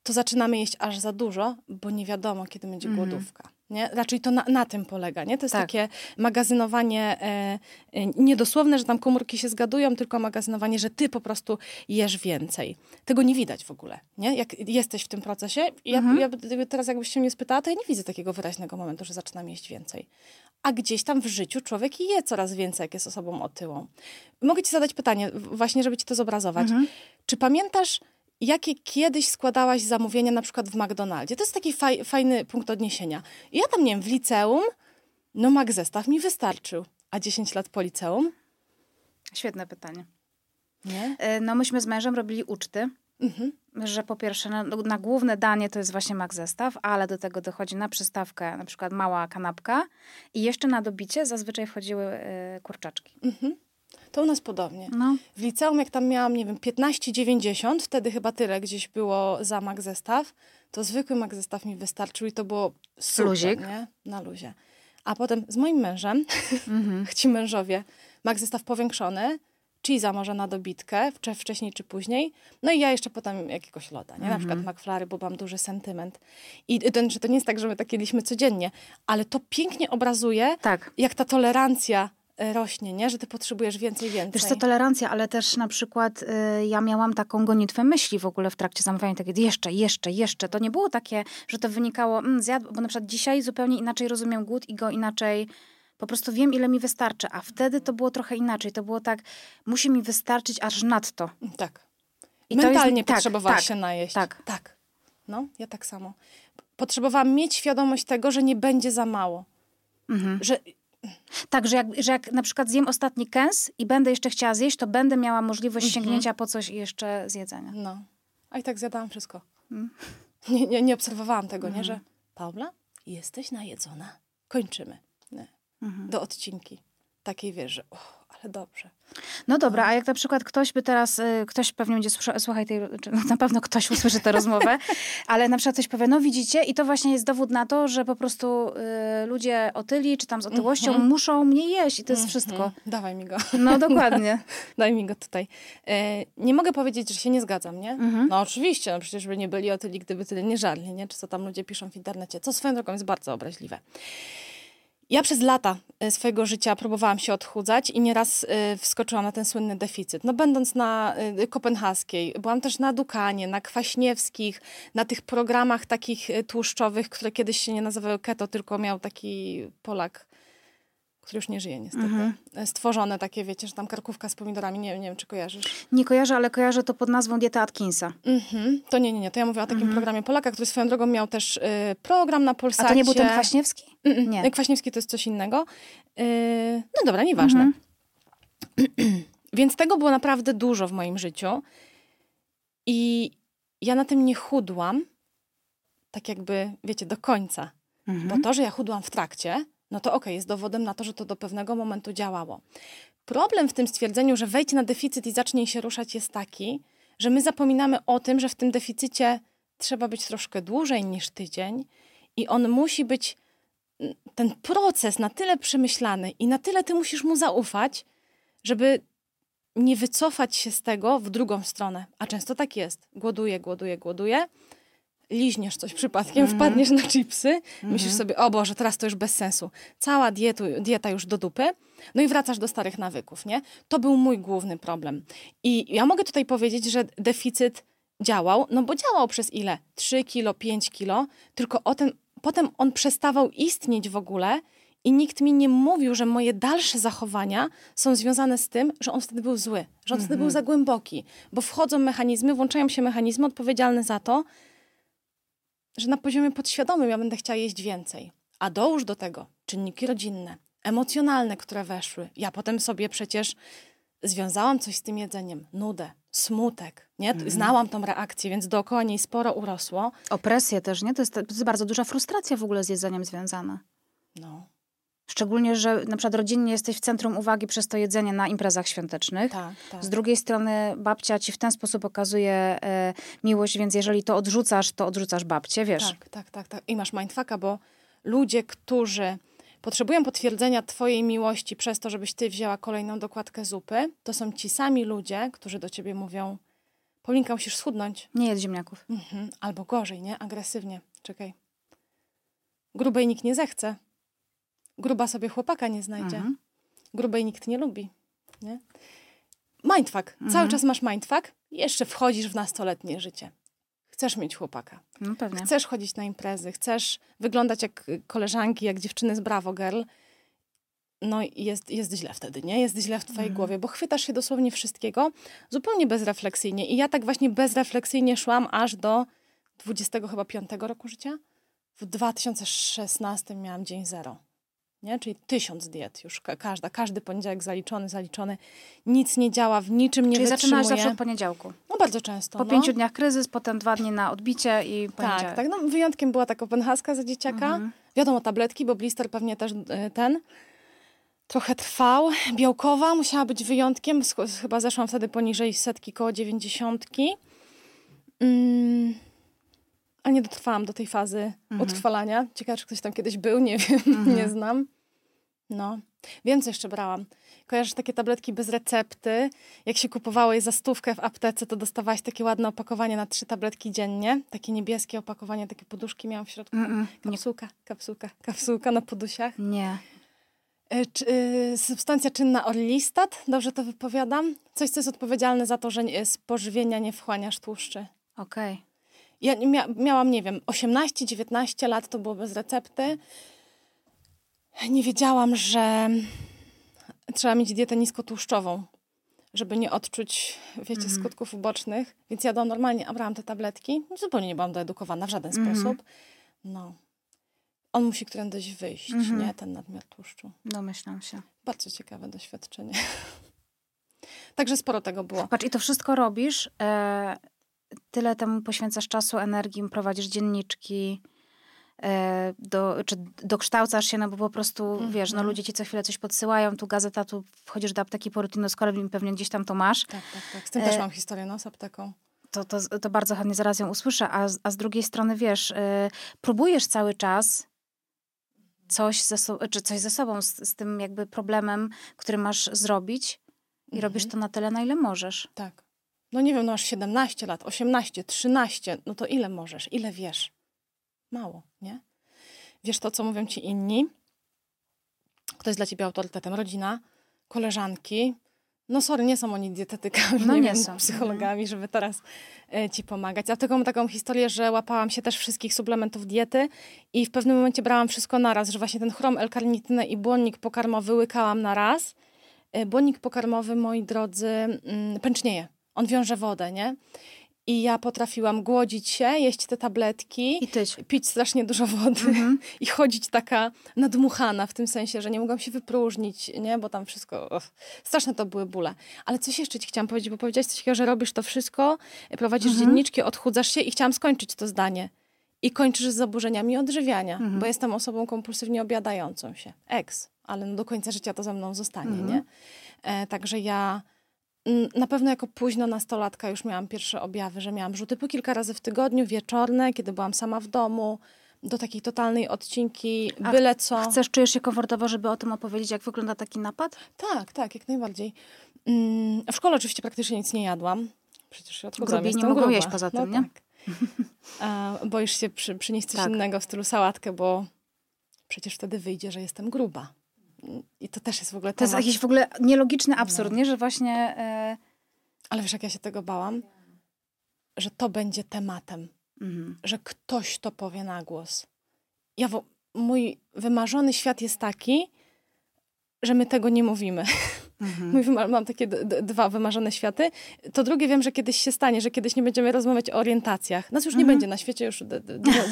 to zaczynamy jeść aż za dużo, bo nie wiadomo, kiedy będzie głodówka. Nie? Raczej to na, na tym polega. Nie? To jest Tak. takie magazynowanie e, e, niedosłowne, że tam komórki się zgadują, tylko magazynowanie, że ty po prostu jesz więcej. Tego nie widać w ogóle. Nie? Jak jesteś w tym procesie, ja, ja gdyby teraz jakbyś się mnie spytała, to ja nie widzę takiego wyraźnego momentu, że zaczynam jeść więcej. A gdzieś tam w życiu człowiek je coraz więcej, jak jest osobą otyłą. Mogę ci zadać pytanie, właśnie żeby ci to zobrazować. Czy pamiętasz, jakie kiedyś składałaś zamówienia na przykład w McDonaldzie? To jest taki faj, fajny punkt odniesienia. I ja tam, nie wiem, w liceum, no Mac zestaw mi wystarczył. A 10 lat po liceum? Świetne pytanie. Nie? E, No myśmy z mężem robili uczty, Mhm. że po pierwsze na, na główne danie to jest właśnie mak zestaw, ale do tego dochodzi na przystawkę na przykład mała kanapka i jeszcze na dobicie zazwyczaj wchodziły e, kurczaczki. Mhm. To u nas podobnie. No, W liceum, jak tam miałam, nie wiem, 15,90, wtedy chyba tyle gdzieś było za Mac zestaw, to zwykły Mac zestaw mi wystarczył i to było super, Luzik. nie? Na luzie. A potem z moim mężem, Mhm. <laughs> ci mężowie, Mac zestaw powiększony, cheese'a może na dobitkę, czy wcześniej czy później, no i ja jeszcze potem jakiegoś loda, nie? Na przykład Mhm. McFlurry, bo mam duży sentyment. I ten, że to nie jest tak, że my tak jedliśmy codziennie, ale to pięknie obrazuje, tak. jak ta tolerancja rośnie, nie? Że ty potrzebujesz więcej, więcej. Wiesz co, tolerancja, ale też na przykład y, ja miałam taką gonitwę myśli w ogóle w trakcie zamawiania, takie jeszcze, jeszcze, jeszcze. To nie było takie, że to wynikało, mm, zjadł, bo na przykład dzisiaj zupełnie inaczej rozumiem głód i go inaczej, po prostu wiem ile mi wystarczy, a wtedy to było trochę inaczej. To było tak, musi mi wystarczyć aż nadto. Tak. I to Mentalnie jest- tak, potrzebowałaś tak, się najeść. tak. Tak. No, ja tak samo. Potrzebowałam mieć świadomość tego, że nie będzie za mało. Mhm. Że Tak, że jak, że jak na przykład zjem ostatni kęs i będę jeszcze chciała zjeść, to będę miała możliwość Mhm. sięgnięcia po coś jeszcze zjedzenia. no. A i tak zjadałam wszystko. Mm. Nie, nie, nie obserwowałam tego, Mhm. nie? Że Paula, jesteś najedzona. Kończymy. Mhm. Do odcinki. Takiej wiesz, że oh, ale dobrze. No dobra, a jak na przykład ktoś by teraz, y, ktoś pewnie będzie słuchał, słuchaj tej, no na pewno ktoś usłyszy tę rozmowę, <laughs> ale na przykład ktoś powie, no widzicie, i to właśnie jest dowód na to, że po prostu y, ludzie otyli, czy tam z otyłością Mhm. muszą mniej jeść i to jest wszystko. Mm, dawaj mi go. No dokładnie. <laughs> Daj mi go tutaj. E, nie mogę powiedzieć, że się nie zgadzam, nie? Mhm. No oczywiście, no przecież by nie byli otyli, gdyby tyle nie żarli, nie? Czy co tam ludzie piszą w internecie, co swoją drogą jest bardzo obraźliwe. Ja przez lata e, swojego życia próbowałam się odchudzać i nieraz e, wskoczyłam na ten słynny deficyt. No będąc na e, kopenhaskiej, byłam też na Dukanie, na Kwaśniewskich, na tych programach takich tłuszczowych, które kiedyś się nie nazywały keto, tylko miał taki Polak, który już nie żyje niestety. Mhm. E, Stworzone takie, wiecie, że tam karkówka z pomidorami, nie, nie wiem, czy kojarzysz. Nie kojarzę, ale kojarzę to pod nazwą dieta Atkinsa. Mhm. To nie, nie, nie, to ja mówię o takim programie Polaka, który swoją drogą miał też y, program na A Polsacie. to nie był ten Kwaśniewski? Mm-mm. Nie. Kwaśniewski to jest coś innego. Y, no dobra, nieważne. Mhm. <clears throat> Więc tego było naprawdę dużo w moim życiu. I ja na tym nie chudłam, tak jakby, wiecie, do końca. Mhm. Bo to, że ja chudłam w trakcie, no to okej, jest dowodem na to, że to do pewnego momentu działało. Problem w tym stwierdzeniu, że wejdź na deficyt i zacznij się ruszać, jest taki, że my zapominamy o tym, że w tym deficycie trzeba być troszkę dłużej niż tydzień i on musi być, mm, ten proces na tyle przemyślany i na tyle ty musisz mu zaufać, żeby nie wycofać się z tego w drugą stronę. A często tak jest. Głoduję, głoduję, głoduję. Liźniesz coś przypadkiem, Mhm. wpadniesz na chipsy, myślisz sobie, o Boże, teraz to już bez sensu. Cała dietu, dieta już do dupy. No i wracasz do starych nawyków, nie? To był mój główny problem. I ja mogę tutaj powiedzieć, że deficyt działał, no bo działał przez ile? 3 kilo, 5 kilo, tylko o tym, potem on przestawał istnieć w ogóle i nikt mi nie mówił, że moje dalsze zachowania są związane z tym, że on wtedy był zły, że on wtedy był za głęboki, bo wchodzą mechanizmy, włączają się mechanizmy odpowiedzialne za to, że na poziomie podświadomym ja będę chciała jeść więcej. A dołóż do tego czynniki rodzinne, emocjonalne, które weszły. Ja potem sobie przecież związałam coś z tym jedzeniem, nudę, smutek, nie? Znałam tą reakcję, więc dookoła niej sporo urosło. Opresję też, nie? To jest, to jest bardzo duża frustracja w ogóle z jedzeniem związana. No, Szczególnie, że na przykład rodzinnie jesteś w centrum uwagi przez to jedzenie na imprezach świątecznych. tak, tak. Z drugiej strony babcia ci w ten sposób okazuje e, miłość, więc jeżeli to odrzucasz, to odrzucasz babcię, wiesz. Tak, tak, tak, tak. I masz mindfucka, bo ludzie, którzy potrzebują potwierdzenia twojej miłości przez to, żebyś ty wzięła kolejną dokładkę zupy, to są ci sami ludzie, którzy do ciebie mówią Paulinka, musisz schudnąć. Nie jedz ziemniaków. Mhm. Albo gorzej, nie? Agresywnie. Czekaj. Grubej nikt nie zechce. Gruba sobie chłopaka nie znajdzie. Mhm. Grubej nikt nie lubi. Nie? Mindfuck. Mhm. Cały czas masz mindfuck jeszcze wchodzisz w nastoletnie życie. Chcesz mieć chłopaka. No. Chcesz chodzić na imprezy, chcesz wyglądać jak koleżanki, jak dziewczyny z Bravo Girl. No i jest, jest źle wtedy, nie? Jest źle w twojej głowie, bo chwytasz się dosłownie wszystkiego zupełnie bezrefleksyjnie. I ja tak właśnie bezrefleksyjnie szłam aż do 20 chyba 5 roku życia. W 2016 miałam dzień zero. Nie? Czyli tysiąc diet już, ka- każda, każdy poniedziałek zaliczony, zaliczony. Nic nie działa, w niczym nie Czyli zaczynasz wytrzymuje. zawsze od poniedziałku. No bardzo często. Po no. pięciu dniach kryzys, potem dwa dni na odbicie i Tak, poniedziałek. tak. No, wyjątkiem była ta kopenhaska za dzieciaka. Mhm. Wiadomo, tabletki, bo blister pewnie też y, ten trochę trwał. Białkowa musiała być wyjątkiem. Chyba zeszłam wtedy poniżej setki, koło dziewięćdziesiątki. Mm. A nie dotrwałam do tej fazy Mhm. utrwalania. Ciekawe, czy ktoś tam kiedyś był, nie wiem, nie znam. No. Wiem, co jeszcze brałam. Kojarzysz takie tabletki bez recepty? Jak się kupowało je za stówkę w aptece, to dostawałaś takie ładne opakowanie na trzy tabletki dziennie. Takie niebieskie opakowanie, takie poduszki miałam w środku. Mm-mm, nie. Kapsułka, kapsułka, kapsułka na podusiach. Nie. Czy, y, substancja czynna orlistat, dobrze to wypowiadam? Coś, co jest odpowiedzialne za to, że nie, z pożywienia nie wchłaniasz tłuszczy. Okej. Ja nie mia miałam, nie wiem, 18-19 lat, to było bez recepty. Nie wiedziałam, że trzeba mieć dietę niskotłuszczową, żeby nie odczuć, wiecie, skutków ubocznych. Więc jadłam normalnie, a brałam te tabletki. Zupełnie nie byłam doedukowana w żaden Mhm. sposób. No. On musi którędyś wyjść, Mhm. nie? Ten nadmiar tłuszczu. Domyślam się. Bardzo ciekawe doświadczenie. <laughs> Także sporo tego było. Patrz, i to wszystko robisz, e, tyle temu poświęcasz czasu, energii, prowadzisz dzienniczki, do, czy dokształcasz się, no bo po prostu, wiesz, no Mhm. ludzie ci co chwilę coś podsyłają, tu gazeta, tu wchodzisz do apteki po rutynoskolem i pewnie gdzieś tam to masz. Tak, tak, tak. Z tym E, też mam historię, no, z apteką. To, to, to bardzo chętnie zaraz ją usłyszę, a, z- a z drugiej strony, wiesz, e, próbujesz cały czas coś ze, so, czy coś ze sobą, z, z tym jakby problemem, który masz zrobić i robisz to na tyle, na ile możesz. Tak. No nie wiem, no aż 17 lat, 18, 13, no to ile możesz, ile wiesz? Mało, nie? Wiesz to, co mówią ci inni? Kto jest dla ciebie autorytetem? Rodzina, koleżanki. No sorry, nie są oni dietetykami, No nie, nie wiem, są. psychologami, żeby teraz e, ci pomagać. A tylko mam taką historię, że łapałam się też wszystkich suplementów diety i w pewnym momencie brałam wszystko naraz, że właśnie ten chrom, L-karnitynę i błonnik pokarmowy łykałam na raz. E, Błonnik pokarmowy, moi drodzy, mm, pęcznieje. On wiąże wodę, nie? I ja potrafiłam głodzić się, jeść te tabletki I tyć. pić strasznie dużo wody <laughs> i chodzić taka nadmuchana w tym sensie, że nie mogłam się wypróżnić, nie? Bo tam wszystko... Straszne to były bóle. Ale coś jeszcze ci chciałam powiedzieć, bo powiedziałaś coś takiego, że robisz to wszystko, prowadzisz dzienniczki, odchudzasz się i chciałam skończyć to zdanie. I kończysz z zaburzeniami odżywiania, bo jestem osobą kompulsywnie obiadającą się. Ex, ale no do końca życia to ze mną zostanie, nie? E, także ja Na pewno jako późno nastolatka już miałam pierwsze objawy, że miałam rzuty po kilka razy w tygodniu, wieczorne, kiedy byłam sama w domu, do takiej totalnej odcinki, A byle co. Chcesz, czujesz się komfortowo, żeby o tym opowiedzieć, jak wygląda taki napad? Tak, tak, jak najbardziej. Mm, w szkole oczywiście praktycznie nic nie jadłam. Przecież się odchudzam, Grubi nie mogą jeść poza tym, no nie? Tak. <laughs> Boisz się przy, przynieść coś Tak. innego w stylu sałatkę, bo przecież wtedy wyjdzie, że jestem gruba. I to też jest w ogóle To jest temat. jakiś w ogóle nielogiczny absurd, nie? Że właśnie... E... Ale wiesz, jak ja się tego bałam? Że to będzie tematem. mhm. że ktoś to powie na głos. Ja wo- mój wymarzony świat jest taki, że my tego nie mówimy. <laughs> Mhm. Mój mam takie dwa wymarzone światy. To drugie wiem, że kiedyś się stanie, że kiedyś nie będziemy rozmawiać o orientacjach. Nas już nie Mhm. będzie na świecie, już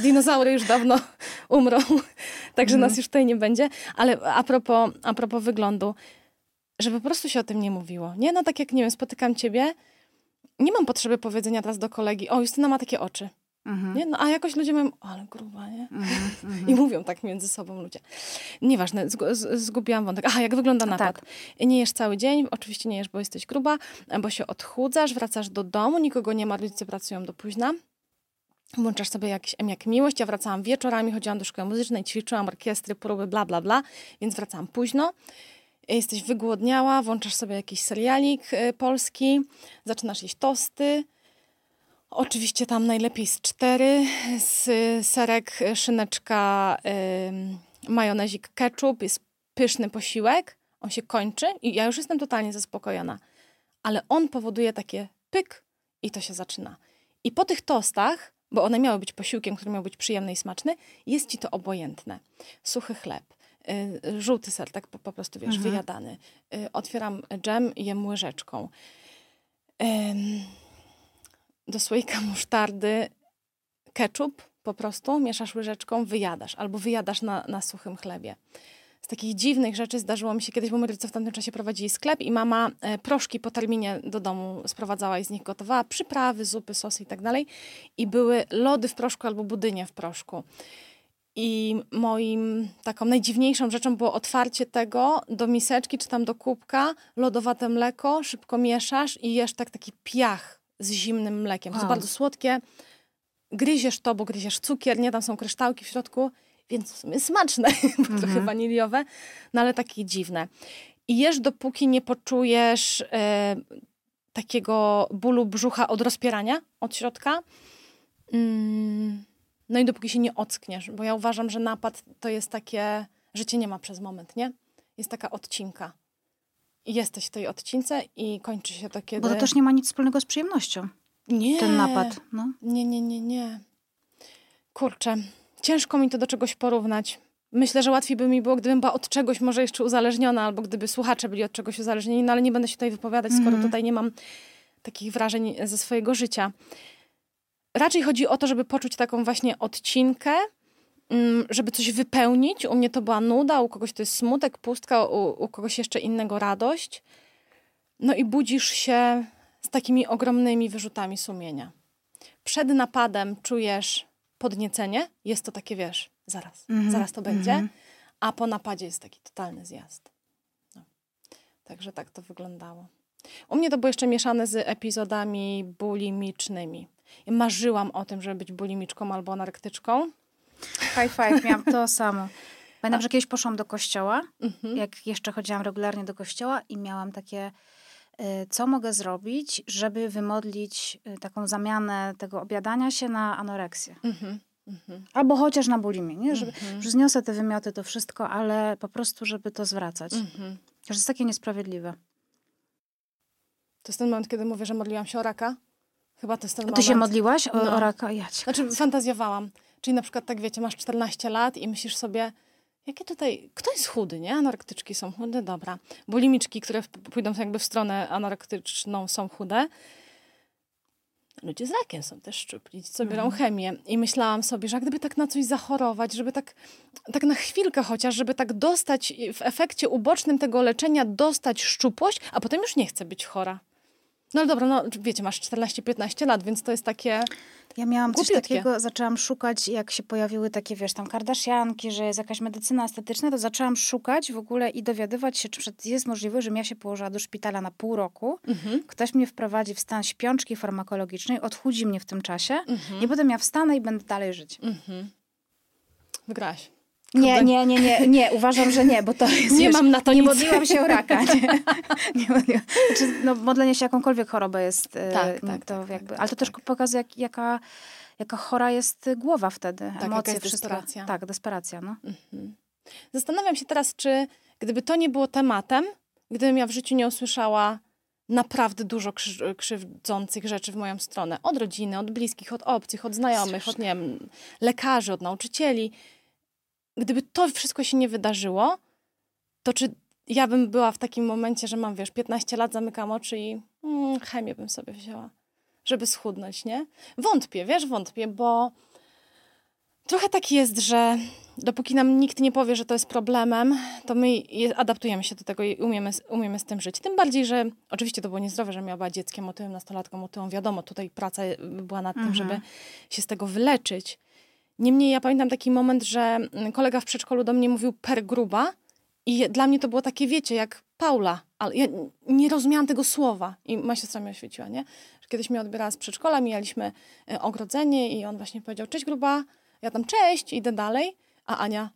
dinozaury już dawno <laughs> umrą, <laughs> także Mhm. nas już tutaj nie będzie. Ale a propos, a propos wyglądu, żeby po prostu się o tym nie mówiło. Nie, no tak jak, nie wiem, spotykam ciebie, nie mam potrzeby powiedzenia teraz do kolegi, o, Justyna ma takie oczy. Mhm. Nie? No a jakoś ludzie mówią, o, ale gruba, nie? Mhm. Mhm. <laughs> I mówią tak między sobą ludzie. Nieważne, zgubiłam wątek. Aha, jak wygląda napad? Tak. Nie jesz cały dzień, oczywiście nie jesz, bo jesteś gruba, bo się odchudzasz, wracasz do domu, nikogo nie ma, rodzice pracują do późna. Włączasz sobie jakiś M jak miłość. Ja wracałam wieczorami, chodziłam do szkoły muzycznej, ćwiczyłam orkiestry, próby, bla, bla, bla, więc wracałam późno. Jesteś wygłodniała, włączasz sobie jakiś serialik y, polski, zaczynasz jeść tosty. Oczywiście tam najlepiej z cztery, z serek, szyneczka, ym, majonezik, ketchup. Jest pyszny posiłek, on się kończy i ja już jestem totalnie zaspokojona. Ale on powoduje takie pyk i to się zaczyna. I po tych tostach, bo one miały być posiłkiem, który miał być przyjemny i smaczny, jest ci to obojętne. Suchy chleb, y, żółty ser, tak po, po prostu wiesz, Mhm. wyjadany. Y, otwieram dżem i jem łyżeczką. Ym, do słoika musztardy ketchup po prostu, mieszasz łyżeczką, wyjadasz. Albo wyjadasz na, na suchym chlebie. Z takich dziwnych rzeczy zdarzyło mi się kiedyś, bo moi rodzice w tamtym czasie prowadzili sklep i mama e, proszki po terminie do domu sprowadzała i z nich gotowała, przyprawy, zupy, sosy i tak dalej. I były lody w proszku albo budynie w proszku. I moim taką najdziwniejszą rzeczą było otwarcie tego do miseczki czy tam do kubka, lodowate mleko, szybko mieszasz i jesz tak taki piach z zimnym mlekiem. To Wow. jest bardzo słodkie. Gryziesz to, bo gryziesz cukier, nie? Tam są kryształki w środku, więc smaczne, <laughs> bo trochę Mhm. waniliowe, no ale takie dziwne. I jesz dopóki nie poczujesz e, takiego bólu brzucha od rozpierania od środka. Mm, no i dopóki się nie ockniesz, bo ja uważam, że napad to jest takie, że cię nie ma przez moment, nie? Jest taka odcinka. Jesteś w tej odcince i kończy się to, kiedy... Bo to też nie ma nic wspólnego z przyjemnością, nie. ten napad. No. Nie, nie, nie, nie. Kurczę, ciężko mi to do czegoś porównać. Myślę, że łatwiej by mi było, gdybym była od czegoś może jeszcze uzależniona, albo gdyby słuchacze byli od czegoś uzależnieni, no ale nie będę się tutaj wypowiadać, skoro Mhm. tutaj nie mam takich wrażeń ze swojego życia. Raczej chodzi o to, żeby poczuć taką właśnie odcinkę, mm, żeby coś wypełnić. U mnie to była nuda, u kogoś to jest smutek, pustka, u, u kogoś jeszcze innego radość. No i budzisz się z takimi ogromnymi wyrzutami sumienia. Przed napadem czujesz podniecenie, jest to takie, wiesz, zaraz, Mhm, zaraz to będzie, mhm. a po napadzie jest taki totalny zjazd. No. Także tak to wyglądało. U mnie to było jeszcze mieszane z epizodami bulimicznymi. Ja marzyłam o tym, żeby być bulimiczką albo anorektyczką. High five, miałam to samo. Pamiętam, że kiedyś poszłam do kościoła, Mhm. jak jeszcze chodziłam regularnie do kościoła i miałam takie, y, co mogę zrobić, żeby wymodlić y, taką zamianę tego obiadania się na anoreksję. Mhm. Mhm. Albo chociaż na bulimię, nie? Żeby, Mhm. że zniosę te wymioty, to wszystko, ale po prostu, żeby to zwracać. Mhm. Że jest takie niesprawiedliwe. To jest ten moment, kiedy mówię, że modliłam się o raka. Chyba to jest ten Ty moment. się modliłaś o, No. o raka? Ja cię. Znaczy, fantazjowałam. Czyli na przykład, tak wiecie, masz 14 lat i myślisz sobie, jakie tutaj, kto jest chudy, nie? Anorektyczki są chude, dobra. Bulimiczki, które pójdą jakby w stronę anorektyczną są chude. Ludzie z rakiem są też szczupli, co biorą Mhm. chemię. I myślałam sobie, że gdyby tak na coś zachorować, żeby tak, tak na chwilkę chociaż, żeby tak dostać w efekcie ubocznym tego leczenia, dostać szczupłość, a potem już nie chcę być chora. No ale dobra, no wiecie, masz 14-15 lat, więc to jest takie... Ja miałam coś Głupiutkie. takiego, zaczęłam szukać, jak się pojawiły takie, wiesz, tam kardashianki, że jest jakaś medycyna estetyczna, to zaczęłam szukać w ogóle i dowiadywać się, czy jest możliwe, żebym ja się położyła do szpitala na pół roku, Mhm. ktoś mnie wprowadzi w stan śpiączki farmakologicznej, odchudzi mnie w tym czasie Mhm. i potem ja wstanę i będę dalej żyć. Mhm. Wygrałaś. Nie, nie, nie, nie, nie, uważam, że nie, bo to <laughs> jest. Nie wiesz, mam na to Nie nic. modliłam się o raka. Nie, <laughs> nie modliłam. Znaczy, no, modlenie się jakąkolwiek chorobę jest. e, Tak, tak, to tak, jakby, tak, ale to tak, też tak. pokazuje, jak, jaka, jaka chora jest głowa wtedy. jaka Emocje, jest wszystko. desperacja. Tak, desperacja, no. Mhm. Zastanawiam się teraz, czy gdyby to nie było tematem, gdybym ja w życiu nie usłyszała naprawdę dużo krzywdzących rzeczy w moją stronę. Od rodziny, od bliskich, od obcych, od znajomych, od nie wiem, lekarzy, od nauczycieli. Gdyby to wszystko się nie wydarzyło, to czy ja bym była w takim momencie, że mam, wiesz, 15 lat, zamykam oczy i mm, chemię bym sobie wzięła, żeby schudnąć, nie? Wątpię, wiesz, wątpię, bo trochę tak jest, że dopóki nam nikt nie powie, że to jest problemem, to my je, adaptujemy się do tego i umiemy, umiemy z tym żyć. Tym bardziej, że oczywiście to było niezdrowe, że miała była dzieckiem otyłym, nastolatką otyłą. Wiadomo, tutaj praca była nad tym, Mhm. żeby się z tego wyleczyć. Niemniej ja pamiętam taki moment, że kolega w przedszkolu do mnie mówił per gruba i dla mnie to było takie, wiecie, jak Paula, ale ja nie rozumiałam tego słowa i moja siostra mi oświeciła, nie? Że kiedyś mnie odbierała z przedszkola, mijaliśmy e, ogrodzenie i on właśnie powiedział, cześć gruba, ja tam cześć, idę dalej, a Ania,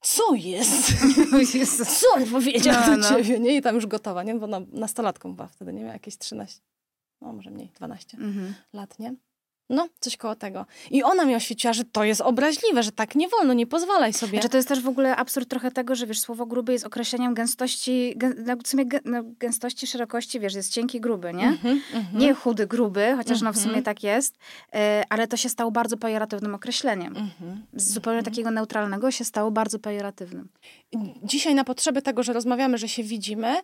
co jest? <laughs> <laughs> Co on powiedział No, do no. ciebie, nie? I tam już gotowa, nie? Bo na, nastolatką była wtedy, nie wiem, jakieś 13, no może mniej, 12 Mhm. lat, nie? No, coś koło tego. I ona mi oświeciła, że to jest obraźliwe, że tak nie wolno, nie pozwalaj sobie. Znaczy, to jest też w ogóle absurd trochę tego, że wiesz, słowo gruby jest określeniem gęstości, gę, no, w sumie gę, no, gęstości, szerokości, wiesz, jest cienki, gruby, nie? Mhm, mhm, Nie chudy, gruby, chociaż no w Mhm. sumie tak jest, e, ale to się stało bardzo pejoratywnym określeniem. mhm. Z zupełnie takiego neutralnego się stało bardzo pejoratywnym. Dzisiaj na potrzeby tego, że rozmawiamy, że się widzimy,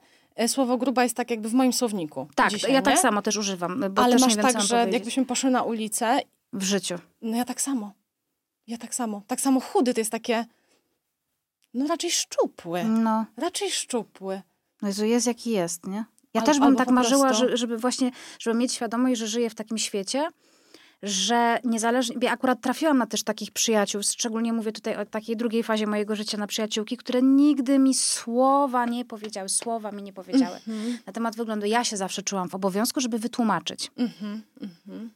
słowo gruba jest tak jakby w moim słowniku. Tak, Dzisiaj, ja nie? tak samo też używam, Ale masz tak, że powiedzieć. jakbyśmy poszły na ulicę, W życiu. no ja tak samo. Ja tak samo. Tak samo chudy to jest takie, no raczej szczupły. No, Raczej szczupły. no Jezu, jest jaki jest, nie? Ja Al- też bym tak marzyła, prostu- że, żeby właśnie, żeby mieć świadomość, że żyję w takim świecie, że niezależnie, akurat trafiłam na też takich przyjaciół, szczególnie mówię tutaj o takiej drugiej fazie mojego życia na przyjaciółki, które nigdy mi słowa nie powiedziały, słowa mi nie powiedziały. Mhm. Na temat wyglądu ja się zawsze czułam w obowiązku, żeby wytłumaczyć, Mhm. Mhm.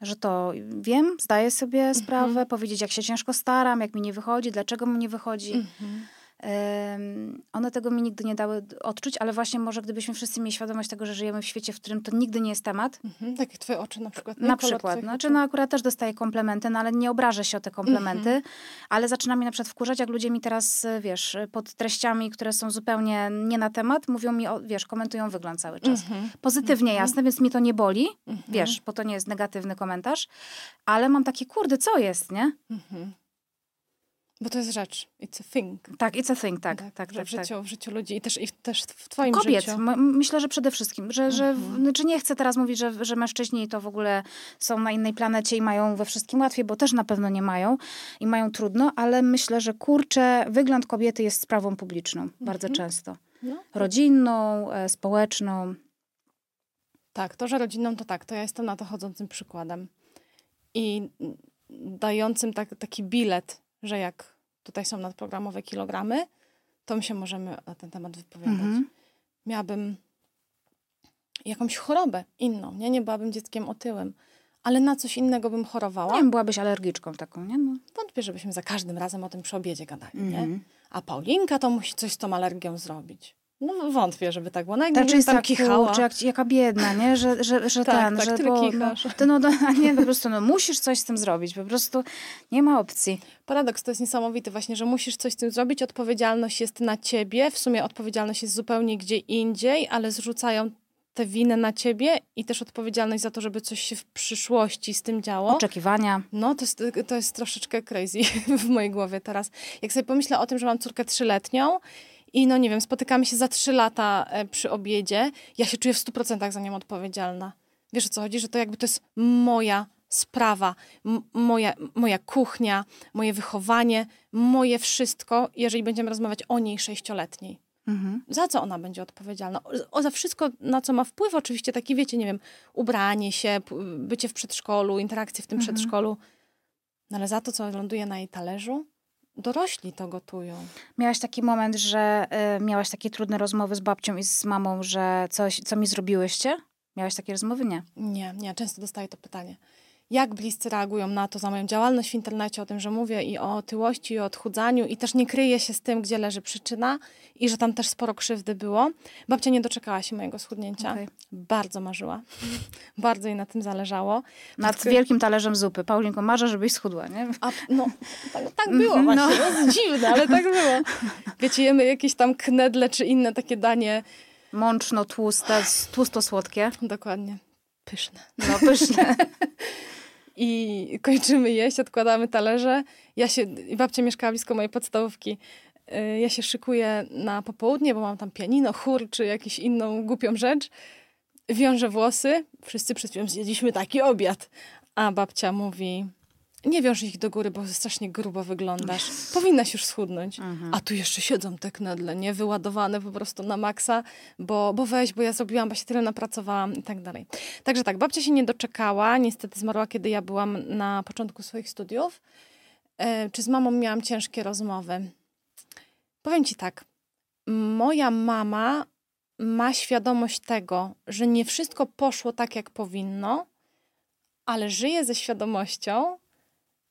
że to wiem, zdaję sobie sprawę, Mhm. powiedzieć jak się ciężko staram, jak mi nie wychodzi, dlaczego mi nie wychodzi. Mhm. One tego mi nigdy nie dały odczuć, ale właśnie może gdybyśmy wszyscy mieli świadomość tego, że żyjemy w świecie, w którym to nigdy nie jest temat. Mhm. Tak jak twoje oczy na przykład. nie? Na Kolor przykład. Znaczy, no akurat też dostaję komplementy, no ale nie obrażę się o te komplementy, Mhm. ale zaczyna mnie na przykład wkurzać, jak ludzie mi teraz, y, wiesz, pod treściami, które są zupełnie nie na temat, mówią mi, o, wiesz, komentują wygląd cały czas. Mhm. Pozytywnie, jasne, więc mi to nie boli, Mhm. wiesz, bo to nie jest negatywny komentarz, ale mam takie, kurde, co jest, nie? Mhm. Bo to jest rzecz. It's a thing. Tak, it's a thing, tak, tak, tak. w, tak, życiu, w życiu ludzi i też, i też w twoim Kobiet, życiu. m- myślę, że przede wszystkim, że, że Mhm. znaczy nie chcę teraz mówić, że, że mężczyźni to w ogóle są na innej planecie i mają we wszystkim łatwiej, bo też na pewno nie mają i mają trudno, ale myślę, że kurczę, wygląd kobiety jest sprawą publiczną bardzo Mhm. często. No. Rodzinną, e, społeczną. Tak, to, że rodzinną to tak, to ja jestem na to chodzącym przykładem. I dającym tak, taki bilet, że jak tutaj są nadprogramowe kilogramy, to my się możemy na ten temat wypowiadać. Mhm. Miałabym jakąś chorobę inną, nie? Nie byłabym dzieckiem otyłym, ale na coś innego bym chorowała. Nie wiem, byłabyś alergiczką taką, nie? No. Wątpię, żebyśmy za każdym razem o tym przy obiedzie gadali, nie? Mhm. A Paulinka to musi coś z tą alergią zrobić. No wątpię, żeby tak było. No, Ta jakby czysta tam kichała. kurczę, jak, jaka biedna, nie? Że, że, że Tak, ten, tak, że bo, no, kichasz. ty no, no, a nie, po prostu no, musisz coś z tym zrobić, po prostu nie ma opcji. Paradoks to jest niesamowity właśnie, że musisz coś z tym zrobić, odpowiedzialność jest na ciebie, w sumie odpowiedzialność jest zupełnie gdzie indziej, ale zrzucają tę winę na ciebie i też odpowiedzialność za to, żeby coś się w przyszłości z tym działo. Oczekiwania. No, to jest, to jest troszeczkę crazy <laughs> w mojej głowie teraz. Jak sobie pomyślę o tym, że mam córkę trzyletnią i no nie wiem, spotykamy się za trzy lata e, przy obiedzie, ja się czuję w stu procentach za nią odpowiedzialna. Wiesz o co chodzi? Że to jakby to jest moja sprawa, moja, moja kuchnia, moje wychowanie, moje wszystko, jeżeli będziemy rozmawiać o niej sześcioletniej. Mhm. Za co ona będzie odpowiedzialna? O, za wszystko, na co ma wpływ, oczywiście taki, wiecie, nie wiem, ubranie się, bycie w przedszkolu, interakcje w tym Mhm. przedszkolu. No ale za to, co ląduje na jej talerzu, dorośli to gotują. Miałaś taki moment, że y, miałaś takie trudne rozmowy z babcią i z mamą, że coś, co mi zrobiłyście? Miałaś takie rozmowy? Nie. Nie, nie, często dostaję to pytanie. Jak bliscy reagują na to, za moją działalność w internecie, o tym, że mówię i o otyłości, i o odchudzaniu i też nie kryję się z tym, gdzie leży przyczyna i że tam też sporo krzywdy było. Babcia nie doczekała się mojego schudnięcia. Okay. Bardzo marzyła. <laughs> Bardzo jej na tym zależało. Nad wielkim talerzem zupy. Paulinko, marzę, żebyś schudła, nie? A, no, tak, tak było mhm, właśnie. No. To jest dziwne, ale tak było. <laughs> Wiecie, jemy jakieś tam knedle czy inne takie danie. Mączno, tłuste, tłusto-słodkie. Dokładnie. Pyszne. No, pyszne. <laughs> I kończymy jeść, odkładamy talerze. Ja się, babcia mieszkała blisko mojej podstawówki. Y, ja się szykuję na popołudnie, bo mam tam pianino, chór czy jakąś inną głupią rzecz. Wiążę włosy. Wszyscy przed chwilą zjedliśmy taki obiad. A babcia mówi, nie wiąż ich do góry, bo strasznie grubo wyglądasz. Powinnaś już schudnąć. Mhm. A tu jeszcze siedzą te knedle, nie? Wyładowane po prostu na maksa, bo, bo weź, bo ja zrobiłam, bo się tyle napracowałam i tak dalej. Także tak, babcia się nie doczekała. Niestety zmarła, kiedy ja byłam na początku swoich studiów. E, czy z mamą miałam ciężkie rozmowy? Powiem ci tak. Moja mama ma świadomość tego, że nie wszystko poszło tak, jak powinno, ale żyje ze świadomością,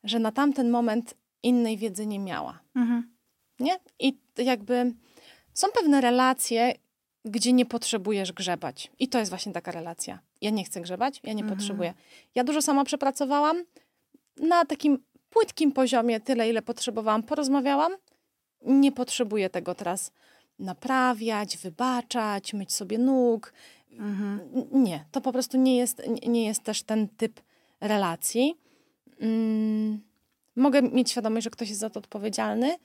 że na tamten moment innej wiedzy nie miała. Mhm. Nie? I jakby są pewne relacje, gdzie nie potrzebujesz grzebać. I to jest właśnie taka relacja. Ja nie chcę grzebać, ja nie mhm. potrzebuję. Ja dużo sama przepracowałam na takim płytkim poziomie, tyle ile potrzebowałam, porozmawiałam. Nie potrzebuję tego teraz naprawiać, wybaczać, myć sobie nóg. Mhm. Nie, to po prostu nie jest, nie jest też ten typ relacji mm, mogę mieć świadomość, że ktoś jest za to odpowiedzialny,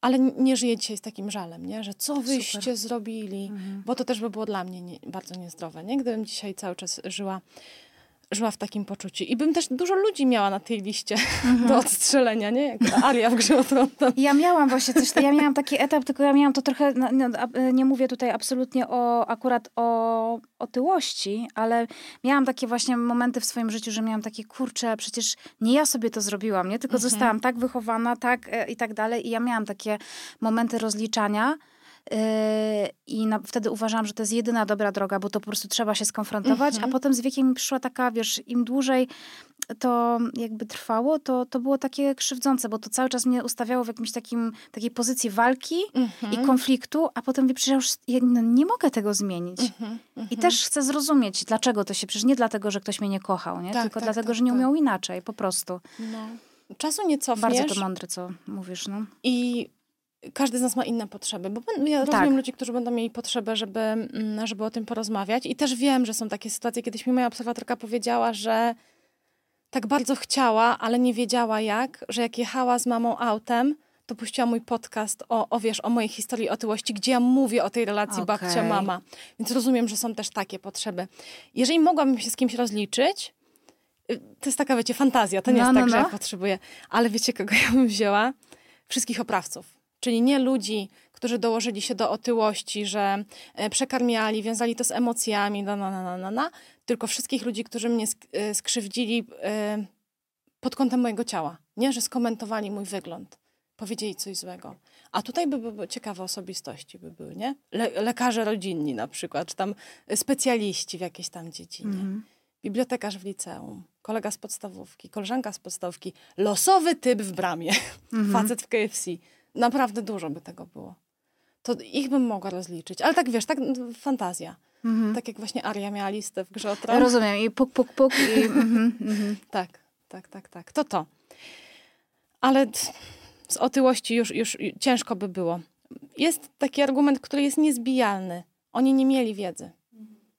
ale nie żyję dzisiaj z takim żalem, nie? że co wyście Super. zrobili, mhm. bo to też by było dla mnie nie, bardzo niezdrowe, nie? gdybym dzisiaj cały czas żyła żyła w takim poczuciu. I bym też dużo ludzi miała na tej liście mhm. do odstrzelenia, nie? Jak Aria w grze o tron. <laughs> Ja miałam właśnie coś, ja miałam taki etap, tylko ja miałam to trochę, no, no, nie mówię tutaj absolutnie o akurat o otyłości, ale miałam takie właśnie momenty w swoim życiu, że miałam takie, kurcze, przecież nie ja sobie to zrobiłam, nie? Tylko mhm. zostałam tak wychowana, tak e, i tak dalej i ja miałam takie momenty rozliczania, I na, wtedy uważałam, że to jest jedyna dobra droga, bo to po prostu trzeba się skonfrontować, mm -hmm. a potem z wiekiem mi przyszła taka, wiesz, im dłużej to jakby trwało, to, to było takie krzywdzące, bo to cały czas mnie ustawiało w jakimś takim, takiej pozycji walki mm -hmm. i mhm. konfliktu, a potem przecież już ja, no, nie mogę tego zmienić. Mm -hmm. I mhm. też chcę zrozumieć, dlaczego to się, przecież nie dlatego, że ktoś mnie nie kochał, nie? Tak, tylko tak, dlatego, tak, że nie tak. umiał inaczej, po prostu. No. Czasu nie cofniesz. Bardzo to mądre, co mówisz, no. I każdy z nas ma inne potrzeby, bo ja tak. rozumiem ludzi, którzy będą mieli potrzebę, żeby, mm, żeby o tym porozmawiać i też wiem, że są takie sytuacje, kiedyś mi moja obserwatorka powiedziała, że tak bardzo chciała, ale nie wiedziała jak, że jak jechała z mamą autem, to puściła mój podcast o, o wiesz, o mojej historii otyłości, gdzie ja mówię o tej relacji okay. babcia-mama. Więc rozumiem, że są też takie potrzeby. Jeżeli mogłabym się z kimś rozliczyć, y, to jest taka, wiecie, fantazja, to nie no, jest no, tak, no. że ja potrzebuję, ale wiecie, kogo ja bym wzięła? Wszystkich oprawców Czyli nie ludzi, którzy dołożyli się do otyłości, że e, przekarmiali, wiązali to z emocjami, na, na, na, na, na, tylko wszystkich ludzi, którzy mnie e, skrzywdzili e, pod kątem mojego ciała. Nie, że skomentowali mój wygląd, powiedzieli coś złego. A tutaj by były ciekawe osobistości, by były, nie? Le lekarze rodzinni na przykład, czy tam specjaliści w jakiejś tam dziedzinie. -hmm. Bibliotekarz w liceum, kolega z podstawówki, koleżanka z podstawówki, losowy typ w bramie, -hmm. facet w KFC naprawdę dużo by tego było. To ich bym mogła rozliczyć. Ale tak wiesz, tak fantazja. Mhm. Tak jak właśnie Aria miała listę w grze o tron. Rozumiem. I puk, puk, puk. I, mhm, mhm. <laughs> Tak, tak, tak, tak. To to. Ale z otyłości już, już ciężko by było. Jest taki argument, który jest niezbijalny. Oni nie mieli wiedzy.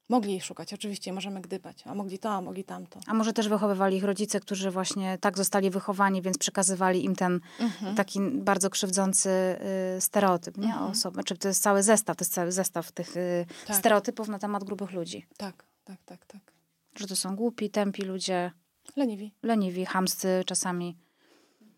Mogli ich szukać, oczywiście, możemy gdybać. A mogli to, a mogli tamto. A może też wychowywali ich rodzice, którzy właśnie tak zostali wychowani, więc przekazywali im ten mhm. taki bardzo krzywdzący y, stereotyp, nie? Mhm. Osoby. Czy to jest cały zestaw, to jest cały zestaw tych y, tak. stereotypów na temat grubych ludzi. Tak, tak, tak, tak. Że to są głupi, tępi ludzie. Leniwi. Leniwi, hamscy czasami.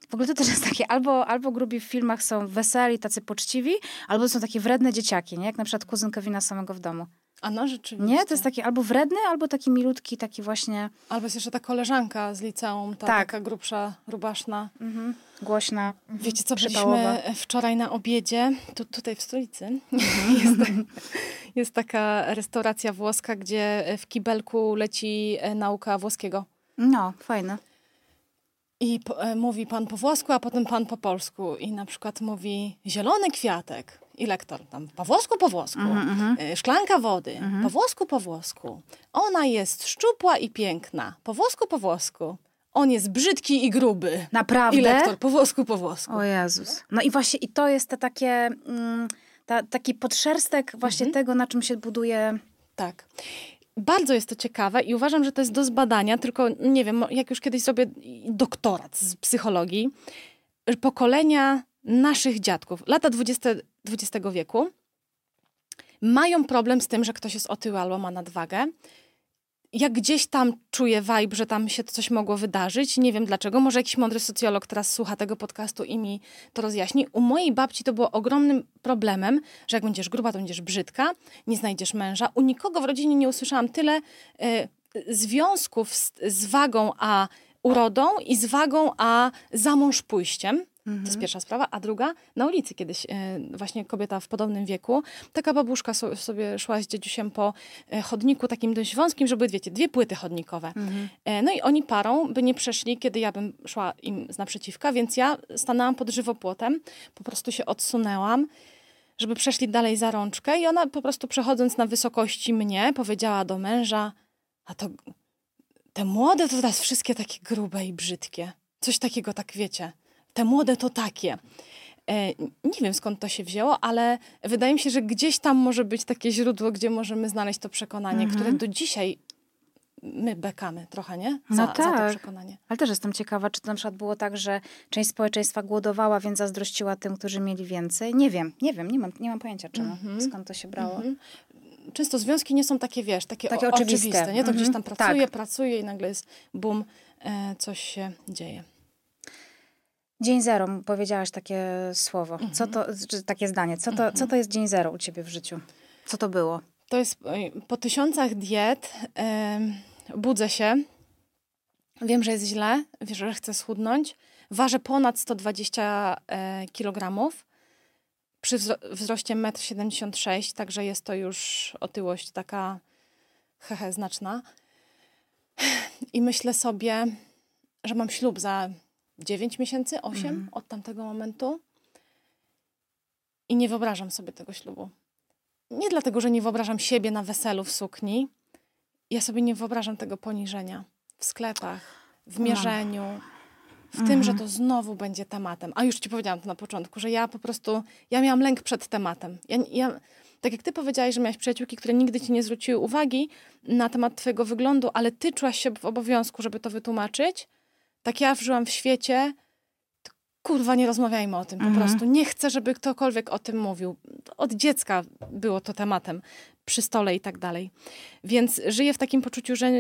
W ogóle to też jest takie, albo, albo grubi w filmach są weseli, tacy poczciwi, albo są takie wredne dzieciaki, nie? Jak na przykład kuzyn Kevina samego w domu. A no rzeczywiście. Nie, to jest taki albo wredny, albo taki milutki, taki właśnie... Albo jest jeszcze ta koleżanka z liceum, ta tak. taka grubsza, rubaszna. Mhm. Głośna, Wiecie co, byliśmy wczoraj na obiedzie, tu, tutaj w stolicy. Mhm. <laughs> jest, jest taka restauracja włoska, gdzie w kibelku leci e, nauka włoskiego. No, fajne. I po, e, mówi pan po włosku, a potem pan po polsku. I na przykład mówi zielony kwiatek. I lektor tam po włosku, po włosku. Mhm, E, Szklanka wody. Po włosku, po włosku. Ona jest szczupła i piękna. Po włosku, po włosku. On jest brzydki i gruby. Naprawdę? I lektor po włosku, po włosku. O Jezus. No i właśnie i to jest te takie, mm, ta, taki podszerstek właśnie Mhm. tego, na czym się buduje. Tak. Bardzo jest to ciekawe i uważam, że to jest do zbadania, tylko nie wiem, jak już kiedyś zrobię doktorat z psychologii, pokolenia naszych dziadków, lata 20, XX wieku, mają problem z tym, że ktoś jest otyły albo ma nadwagę. Jak gdzieś tam czuję vibe, że tam się coś mogło wydarzyć. Nie wiem dlaczego. Może jakiś mądry socjolog teraz słucha tego podcastu i mi to rozjaśni. U mojej babci to było ogromnym problemem, że jak będziesz gruba, to będziesz brzydka, nie znajdziesz męża. U nikogo w rodzinie nie usłyszałam tyle e, związków z, z wagą a urodą i z wagą a za mąż pójściem. To jest pierwsza sprawa. A druga, na ulicy kiedyś e, właśnie kobieta w podobnym wieku, taka babuszka so, sobie szła z dziedziusiem po e, chodniku takim dość wąskim, żeby, wiecie, dwie płyty chodnikowe. E, no i oni parą by nie przeszli, kiedy ja bym szła im z naprzeciwka, więc ja stanęłam pod żywopłotem, po prostu się odsunęłam, żeby przeszli dalej za rączkę i ona po prostu przechodząc na wysokości mnie powiedziała do męża, a to te młode to teraz wszystkie takie grube i brzydkie. Coś takiego, tak wiecie. Te młode to takie. E, nie wiem skąd to się wzięło, ale wydaje mi się, że gdzieś tam może być takie źródło, gdzie możemy znaleźć to przekonanie, które do dzisiaj my bekamy trochę, nie? Za, No za to tak. przekonanie. Ale też jestem ciekawa, czy to na przykład było tak, że część społeczeństwa głodowała, więc zazdrościła tym, którzy mieli więcej. Nie wiem, nie wiem, nie mam, nie mam pojęcia czemu, skąd to się brało. Mhm. Często związki nie są takie, wiesz, takie, Takie o, oczywiste. oczywiste. nie? To gdzieś tam Mhm. pracuje, Tak. pracuje i nagle jest bum, e, coś się dzieje. Dzień zero, powiedziałaś takie słowo. Co to, takie zdanie. Co to, co to jest dzień zero u ciebie w życiu? Co to było? To jest po tysiącach diet em, budzę się. Wiem, że jest źle, wiem, że chcę schudnąć. Ważę ponad 120 e, kg przy wzro- wzroście 1,76 m, także jest to już otyłość taka hehe, znaczna. I myślę sobie, że mam ślub za 9 miesięcy, 8 od tamtego momentu. I nie wyobrażam sobie tego ślubu. Nie dlatego, że nie wyobrażam siebie na weselu w sukni. Ja sobie nie wyobrażam tego poniżenia w sklepach, w mierzeniu, w tym, że to znowu będzie tematem. A już ci powiedziałam to na początku, że ja po prostu, ja miałam lęk przed tematem. Ja, ja, tak jak ty powiedziałaś, że miałaś przyjaciółki, które nigdy ci nie zwróciły uwagi na temat twojego wyglądu, ale ty czułaś się w obowiązku, żeby to wytłumaczyć, tak ja żyłam w świecie, kurwa nie rozmawiajmy o tym po prostu. Nie chcę, żeby ktokolwiek o tym mówił. Od dziecka było to tematem przy stole i tak dalej. Więc żyję w takim poczuciu, że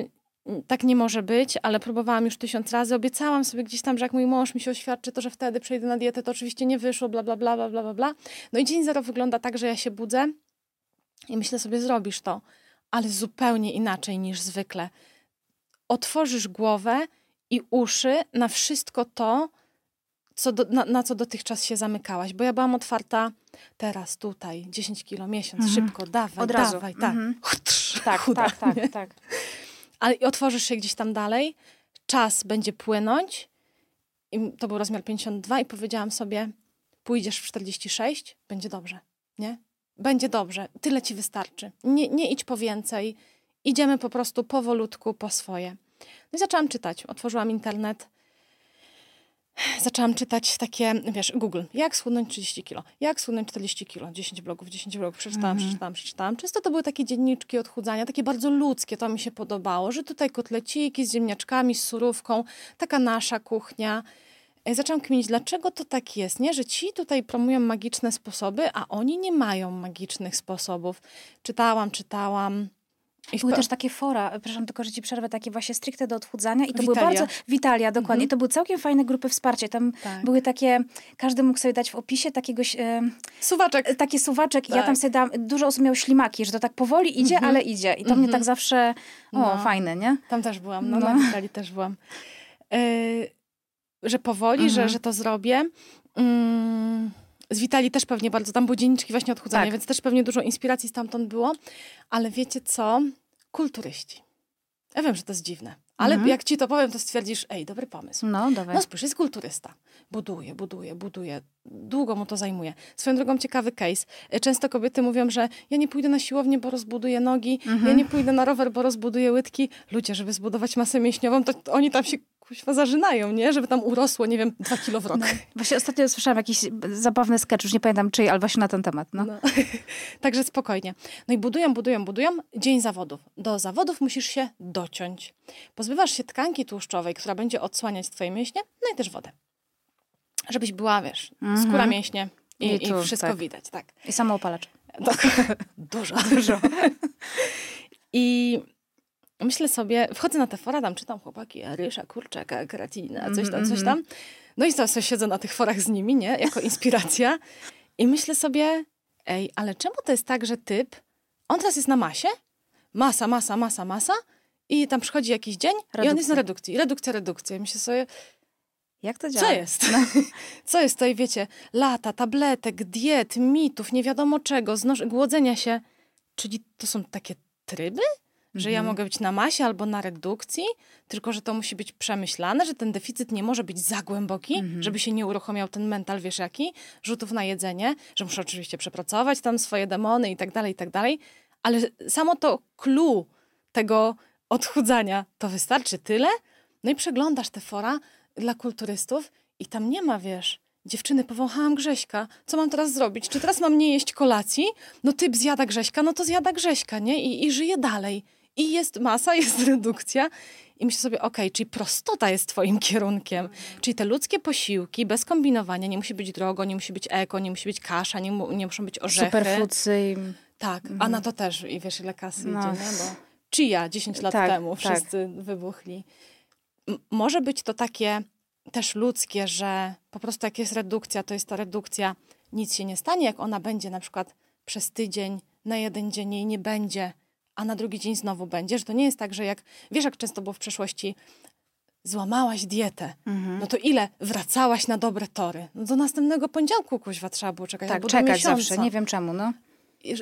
tak nie może być, ale próbowałam już tysiąc razy. Obiecałam sobie gdzieś tam, że jak mój mąż mi się oświadczy, to że wtedy przejdę na dietę, to oczywiście nie wyszło, bla, bla, bla, bla, bla, bla, bla. No i dzień zero wygląda tak, że ja się budzę i myślę sobie, zrobisz to, ale zupełnie inaczej niż zwykle. Otworzysz głowę i uszy na wszystko to, co do, na, na co dotychczas się zamykałaś. Bo ja byłam otwarta teraz, tutaj, 10 kilo, miesiąc, szybko, dawaj, Od razu. dawaj, tak. Mhm. Chtrz, Tak, chuda, tak, nie? tak, tak. Ale otworzysz się gdzieś tam dalej, czas będzie płynąć. I to był rozmiar 52 i powiedziałam sobie, pójdziesz w 46, będzie dobrze, nie? Będzie dobrze, tyle ci wystarczy. Nie, nie idź po więcej, idziemy po prostu powolutku po swoje. No i zaczęłam czytać, otworzyłam internet, zaczęłam czytać takie, wiesz, Google, jak schudnąć 30 kilo, jak schudnąć 40 kilo, 10 blogów, 10 blogów, przeczytałam, przeczytałam, przeczytałam. Często to były takie dzienniczki odchudzania, takie bardzo ludzkie, to mi się podobało, że tutaj kotleciki z ziemniaczkami, z surówką, taka nasza kuchnia. E, Zaczęłam kminić, dlaczego to tak jest, nie? Że ci tutaj promują magiczne sposoby, a oni nie mają magicznych sposobów. Czytałam, czytałam. I Były też takie fora, przepraszam tylko, że ci przerwę, takie właśnie stricte do odchudzania i to były Witalia. Mhm. bardzo... Witalia, dokładnie. To były całkiem fajne grupy wsparcia. Tam Tak. były takie, każdy mógł sobie dać w opisie takiegoś, e, Suwaczek. taki suwaczek i ja Tak. tam sobie dałam, dużo osób miało ślimaki, że to tak powoli idzie, ale idzie. I to mnie tak zawsze, o, No. fajne, nie? Tam też byłam, no, No. na Witali też byłam. Yy, że powoli, że, że to zrobię. Mm, z Witali też pewnie bardzo, tam były dzienniczki właśnie odchudzania, Tak. więc też pewnie dużo inspiracji stamtąd było. Ale wiecie co? Kulturyści. Ja wiem, że to jest dziwne, Ale mhm. jak ci to powiem, to stwierdzisz, ej, dobry pomysł. No, dawaj. No spójrz, jest kulturysta. Buduje, buduje, buduje. Długo mu to zajmuje. Swoją drogą ciekawy case. Często kobiety mówią, że ja nie pójdę na siłownię, bo rozbuduję nogi, mhm. ja nie pójdę na rower, bo rozbuduję łydki. Ludzie, żeby zbudować masę mięśniową, to oni tam się kuźwa zażynają, nie? Żeby tam urosło, nie wiem, dwa kilo w rok. No. Właśnie ostatnio słyszałam jakiś zabawny sketch, już nie pamiętam czyj, ale właśnie na ten temat. No. no. <laughs> Także spokojnie. No i budują, budują, budują. Dzień zawodów. Do zawodów musisz się dociąć. Pozbywasz się tkanki tłuszczowej, która będzie odsłaniać twoje mięśnie, no i też wodę. Żebyś była, wiesz, mhm. skóra mięśnie i, I, tu, i wszystko tak. widać, tak. I samoopalacz. <laughs> Dużo. Dużo. I myślę sobie, wchodzę na te fora, tam czytam chłopaki, ryża, kurczaka, keratina, coś tam, coś mhm. tam. No i sobie siedzę na tych forach z nimi, nie? Jako <laughs> inspiracja. I myślę sobie, ej, ale czemu to jest tak, że typ, on teraz jest na masie, masa, masa, masa, masa i tam przychodzi jakiś dzień redukcja. i on jest na redukcji. Redukcja, redukcja. I myślę sobie, jak to działa? <laughs> Co jest? No. Co jest tutaj, wiecie, lata, tabletek, diet, mitów, nie wiadomo czego, znosz- głodzenia się. Czyli to są takie tryby? Że mhm. ja mogę być na masie albo na redukcji, tylko że to musi być przemyślane, że ten deficyt nie może być za głęboki, mhm. żeby się nie uruchomiał ten mental, wiesz jaki, rzutów na jedzenie, że muszę oczywiście przepracować tam swoje demony i tak dalej, i tak dalej, ale samo to clue tego odchudzania, to wystarczy tyle. No i przeglądasz te fora dla kulturystów i tam nie ma, wiesz, dziewczyny, powąchałam Grześka, co mam teraz zrobić? Czy teraz mam nie jeść kolacji? No typ zjada Grześka, no to zjada Grześka, nie? I, i żyje dalej. I jest masa, <laughs> jest redukcja. I myślę sobie, okej, okay, czyli prostota jest twoim kierunkiem. Czyli te ludzkie posiłki, bez kombinowania, nie musi być drogo, nie musi być eko, nie musi być kasza, nie, mu, nie muszą być orzechy. Superfoodsy. Tak, mhm. a na to też, i wiesz, ile kasy no. idzie, nie? Bo chia 10 lat tak, temu tak. wszyscy wybuchli. M może być to takie też ludzkie, że po prostu jak jest redukcja, to jest to redukcja, nic się nie stanie, jak ona będzie na przykład przez tydzień, na jeden dzień jej nie będzie, a na drugi dzień znowu będzie, że to nie jest tak, że jak, wiesz jak często było w przeszłości, złamałaś dietę, mhm. no to ile wracałaś na dobre tory? No do następnego poniedziałku kuźwa trzeba było czekać. Tak, czekać zawsze, nie wiem czemu, no. I,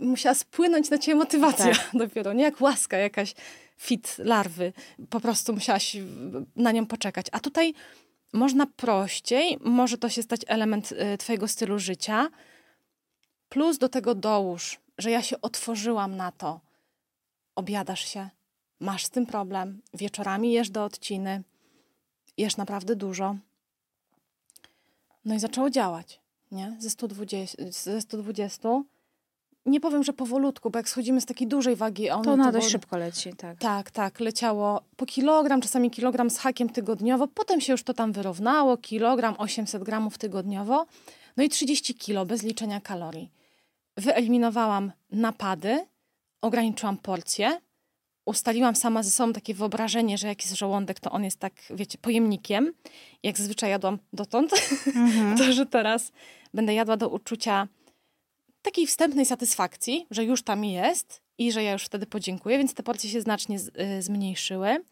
musiała spłynąć na ciebie motywacja tak. <laughs> dopiero, nie jak łaska jakaś fit larwy. Po prostu musiałaś na nią poczekać. A tutaj można prościej, może to się stać element y, twojego stylu życia, plus do tego dołóż że ja się otworzyłam na to. Obiadasz się, masz z tym problem, wieczorami jesz do odciny, jesz naprawdę dużo. No i zaczęło działać, nie? Ze 120, ze 120 nie powiem, że powolutku, bo jak schodzimy z takiej dużej wagi... On, to na dość szybko leci, tak. Tak, tak, leciało po kilogram, czasami kilogram z hakiem tygodniowo, potem się już to tam wyrównało, kilogram, 800 gramów tygodniowo, no i 30 kilo bez liczenia kalorii wyeliminowałam napady, ograniczyłam porcje, ustaliłam sama ze sobą takie wyobrażenie, że jak jest żołądek, to on jest tak, wiecie, pojemnikiem. Jak zazwyczaj jadłam dotąd, mhm. <laughs> to że teraz będę jadła do uczucia takiej wstępnej satysfakcji, że już tam jest i że ja już wtedy podziękuję, więc te porcje się znacznie z, y, zmniejszyły.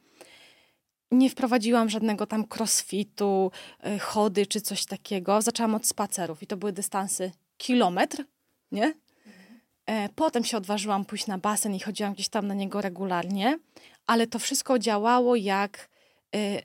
Nie wprowadziłam żadnego tam crossfitu, y, chody czy coś takiego. Zaczęłam od spacerów i to były dystansy kilometr, nie? E, potem się odważyłam pójść na basen i chodziłam gdzieś tam na niego regularnie, ale to wszystko działało jak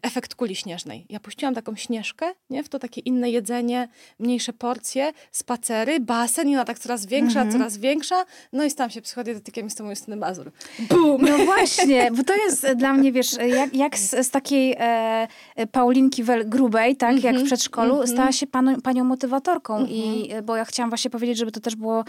efekt kuli śnieżnej. Ja puściłam taką śnieżkę, nie? w to takie inne jedzenie, mniejsze porcje, spacery, basen i ona tak coraz większa, -hmm. coraz większa. No i stałam się psychodietetykiem i z tym Justyny Mazur. Bum! No właśnie, <laughs> bo to jest dla mnie, wiesz, jak, jak z, z takiej e, Paulinki Wel grubej, tak, jak w mhm. przedszkolu, mm -hmm. stała się panią, panią motywatorką i, mhm. bo ja chciałam właśnie powiedzieć, żeby to też było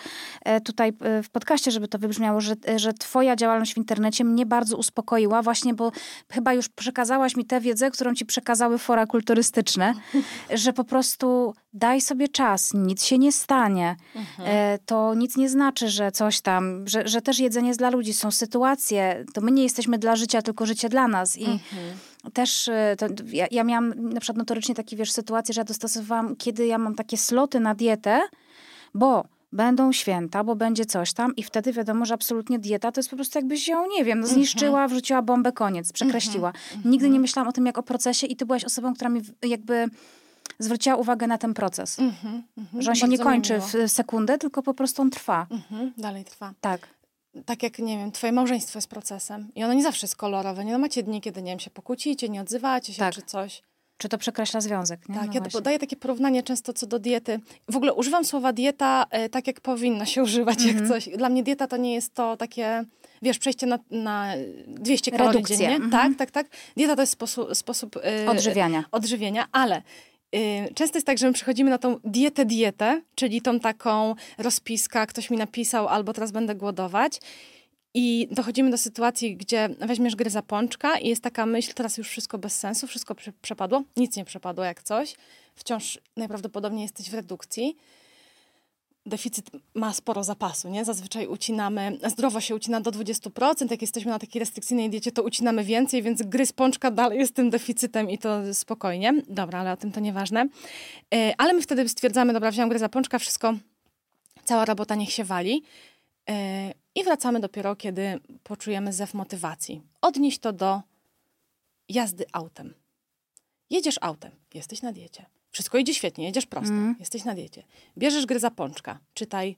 e, tutaj e, w podcaście, żeby to wybrzmiało, że, że twoja działalność w internecie mnie bardzo uspokoiła właśnie, bo chyba już przekazałaś mi tę wiedzę, którą ci przekazały fora kulturystyczne, <laughs> że po prostu daj sobie czas, nic się nie stanie. Mhm. E, to nic nie znaczy, że coś tam, że, że też jedzenie jest dla ludzi. Są sytuacje, to my nie jesteśmy dla życia, tylko życie dla nas. I mhm. też e, to, ja, ja miałam na przykład notorycznie takie, wiesz, sytuacje, że ja dostosowałam, kiedy ja mam takie sloty na dietę, bo będą święta, bo będzie coś tam i wtedy wiadomo, że absolutnie dieta to jest po prostu jakbyś ją, nie wiem, no mhm. zniszczyła, wrzuciła bombę, koniec, przekreśliła. Mhm. Nigdy nie myślałam o tym jak o procesie i ty byłaś osobą, która mi jakby zwróciła uwagę na ten proces. Że on się nie kończy w sekundę, tylko po prostu on trwa. Dalej trwa. Tak. tak jak, nie wiem, twoje małżeństwo jest procesem i ono nie zawsze jest kolorowe, nie? No macie dni, kiedy, nie wiem, się pokłócicie, nie odzywacie się Tak. czy coś. Czy to przekreśla związek, nie? Tak, No ja właśnie. podaję takie porównanie często co do diety. W ogóle używam słowa dieta e, tak, jak powinno się <laughs> używać, Mhm. jak coś. Dla mnie dieta to nie jest to takie, wiesz, przejście na, na 200 kalorii Redukcja, dziennie. mhm. Tak, tak, tak. Dieta to jest sposób, sposób e, Odżywiania. odżywienia, ale y, często jest tak, że my przychodzimy na tą dietę dietę, czyli tą taką rozpiska, ktoś mi napisał, albo teraz będę głodować. I dochodzimy do sytuacji, gdzie weźmiesz gryza pączka i jest taka myśl, teraz już wszystko bez sensu, wszystko prze- przepadło, nic nie przepadło jak coś. Wciąż najprawdopodobniej jesteś w redukcji. Deficyt ma sporo zapasu, nie? Zazwyczaj ucinamy, zdrowo się ucina do 20%, jak jesteśmy na takiej restrykcyjnej diecie, to ucinamy więcej, więc gryz pączka dalej jest tym deficytem i to spokojnie. Dobra, ale o tym to nieważne. E, Ale my wtedy stwierdzamy, dobra, wziąłem gryza pączka, wszystko, cała robota niech się wali. E, I wracamy dopiero, kiedy poczujemy zew motywacji. Odnieś to do jazdy autem. Jedziesz autem, jesteś na diecie. Wszystko idzie świetnie, jedziesz prosto, Mhm. jesteś na diecie. Bierzesz gry za pączka, czytaj,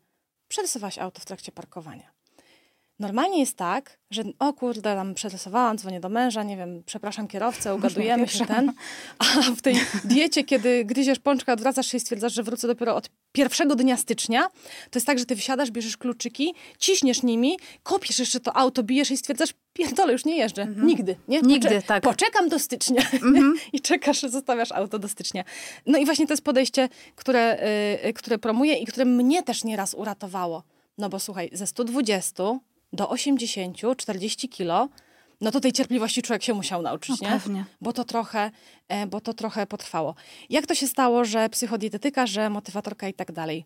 przerysowałaś auto w trakcie parkowania. Normalnie jest tak, że o kurde, tam przerysowałam, dzwonię do męża, nie wiem, przepraszam kierowcę, ugadujemy się ten. A w tej <laughs> diecie, kiedy gryziesz pączka, odwracasz się i stwierdzasz, że wrócę dopiero od pierwszego dnia stycznia, to jest tak, że ty wysiadasz, bierzesz kluczyki, ciśniesz nimi, kopiesz jeszcze to auto, bijesz i stwierdzasz, pierdolę, już nie jeżdżę. Nigdy, nie? Nigdy, tak. Poczekam do stycznia. <laughs> I czekasz, zostawiasz auto do stycznia. No i właśnie to jest podejście, które, y, y, które promuję i które mnie też nieraz uratowało. No bo słuchaj, ze 120 do 80, 40 kilo, no to tej cierpliwości człowiek się musiał nauczyć, No nie? pewnie. Bo to, trochę, e, bo to trochę potrwało. Jak to się stało, że psychodietetyka, że motywatorka i tak dalej?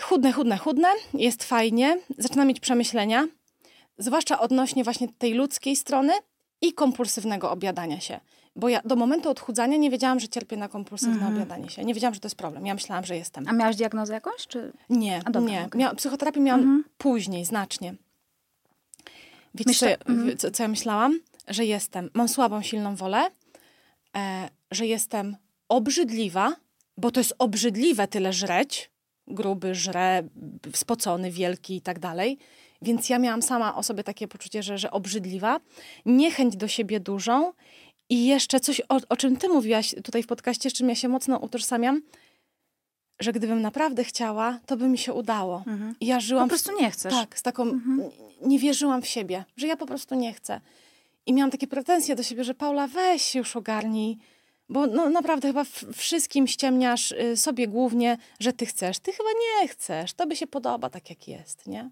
Chudne, chudne, chudne, jest fajnie, zaczynam mieć przemyślenia, zwłaszcza odnośnie właśnie tej ludzkiej strony i kompulsywnego objadania się. Bo ja do momentu odchudzania nie wiedziałam, że cierpię na kompulsywne Mhm. objadanie się. Nie wiedziałam, że to jest problem. Ja myślałam, że jestem. A miałaś diagnozę jakąś? Czy... Nie, A dobra, nie. Mia- psychoterapię miałam Mhm. później, znacznie. Wiecie, co, ja, mhm. co, co ja myślałam? Że jestem, mam słabą, silną wolę, e, że jestem obrzydliwa, bo to jest obrzydliwe tyle żreć, gruby, żre, spocony, wielki i tak dalej. Więc ja miałam sama o sobie takie poczucie, że, że obrzydliwa, niechęć do siebie dużą i jeszcze coś, o, o czym ty mówiłaś tutaj w podcaście, z czym ja się mocno utożsamiam, że gdybym naprawdę chciała, to by mi się udało. Mhm. Ja żyłam Po prostu nie chcesz. tak, z taką. Mhm. Nie wierzyłam w siebie, że ja po prostu nie chcę. I miałam takie pretensje do siebie, że Paula, weź się już ogarnij. Bo no, naprawdę chyba wszystkim ściemniasz y, sobie głównie, że ty chcesz. Ty chyba nie chcesz. Tobie się podoba tak, jak jest, nie?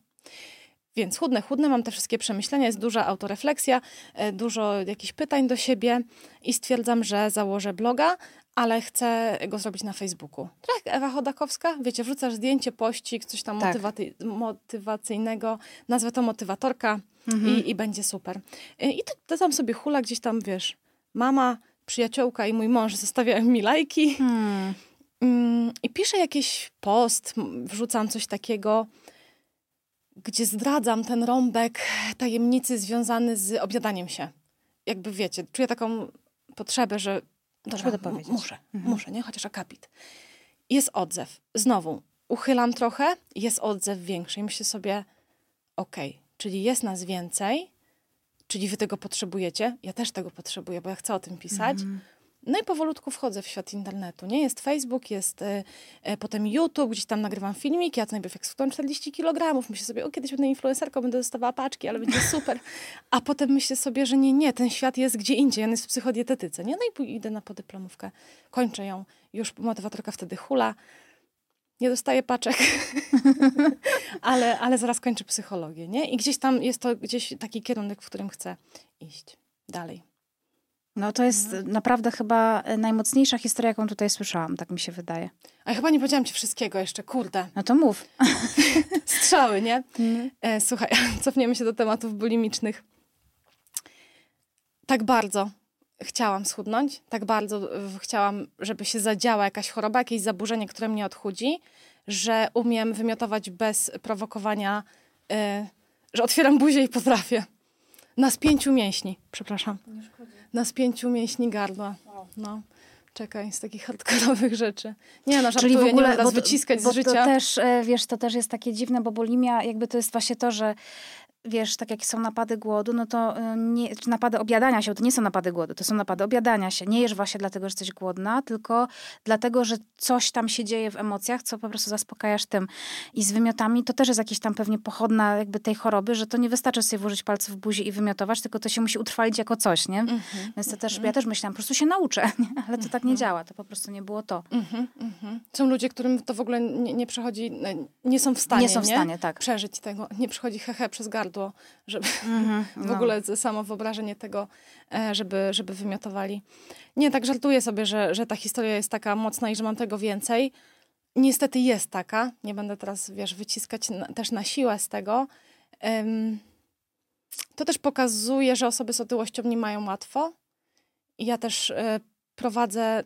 Więc chudne, chudne, mam te wszystkie przemyślenia, jest duża autorefleksja, e, dużo jakichś pytań do siebie i stwierdzam, że założę bloga, ale chcę go zrobić na Facebooku. Jak Ewa Chodakowska, wiecie, wrzucasz zdjęcie, pościg, coś tam Tak. motywaty- motywacyjnego, nazwę to motywatorka Mhm. i, i będzie super. E, I tam sobie hula gdzieś tam, wiesz, mama, przyjaciółka i mój mąż zostawiają mi lajki. Hmm. Mm, I piszę jakiś post, wrzucam coś takiego, gdzie zdradzam ten rąbek tajemnicy związany z objadaniem się. Jakby wiecie, czuję taką potrzebę, że dobra, to powiedzieć. muszę, Mhm. muszę, nie? Chociaż akapit. Jest odzew. Znowu, uchylam trochę, jest odzew większy i myślę sobie, okej, czyli jest nas więcej, czyli wy tego potrzebujecie, ja też tego potrzebuję, bo ja chcę o tym pisać. Mhm. No i powolutku wchodzę w świat internetu. Nie jest Facebook, jest e, e, potem YouTube, gdzieś tam nagrywam filmiki. Ja to najpierw jak schudłam 40 kg, myślę sobie, o kiedyś będę influencerką, będę dostawała paczki, ale będzie super. A potem myślę sobie, że nie, nie, ten świat jest gdzie indziej, on jest w psychodietetyce. Nie? No i idę na podyplomówkę, kończę ją. Już motywatorka wtedy hula. Nie dostaję paczek, <laughs> ale, ale zaraz kończę psychologię, nie? I gdzieś tam jest to gdzieś taki kierunek, w którym chcę iść dalej. No to jest naprawdę chyba e, najmocniejsza historia, jaką tutaj słyszałam, tak mi się wydaje. A ja chyba nie powiedziałam ci wszystkiego jeszcze, kurde. No to mów. <laughs> Strzały, nie? E, słuchaj, <laughs> cofniemy się do tematów bulimicznych. Tak bardzo chciałam schudnąć, tak bardzo e, chciałam, żeby się zadziała jakaś choroba, jakieś zaburzenie, które mnie odchudzi, że umiem wymiotować bez prowokowania, e, że otwieram buzię i potrafię. Na spięciu mięśni, przepraszam. Na spięciu mięśni gardła. No. Czekaj, z takich hardkorowych rzeczy. Nie no, żartuję, Czyli w ogóle, nie będę wyciskać bo z życia. To też, e, wiesz, to też jest takie dziwne, bo bulimia jakby to jest właśnie to, że wiesz, tak jak są napady głodu, no to y, nie, napady obiadania się, to nie są napady głodu, to są napady obiadania się. Nie jesz właśnie dlatego, że jesteś głodna, tylko dlatego, że coś tam się dzieje w emocjach, co po prostu zaspokajasz tym. I z wymiotami to też jest jakiś tam pewnie pochodna jakby tej choroby, że to nie wystarczy sobie włożyć palce w buzi i wymiotować, tylko to się musi utrwalić jako coś, nie? Mm -hmm, Więc to też, mm -hmm. ja też myślałam, po prostu się nauczę, <laughs> nie? ale to tak nie mhm. działa, to po prostu nie było to. Mm -hmm, są ludzie, którym to w ogóle nie, nie przechodzi, nie są w stanie, nie są w stanie, tak. przeżyć tego, nie przychodzi hehe przez gardło gardło, żeby mm-hmm, no. w ogóle samo wyobrażenie tego, e, żeby, żeby wymiotowali. Nie, tak żartuję sobie, że, że ta historia jest taka mocna i że mam tego więcej. Niestety jest taka. Nie będę teraz, wiesz, wyciskać na, też na siłę z tego. Um, to też pokazuje, że osoby z otyłością nie mają łatwo. I ja też e, prowadzę,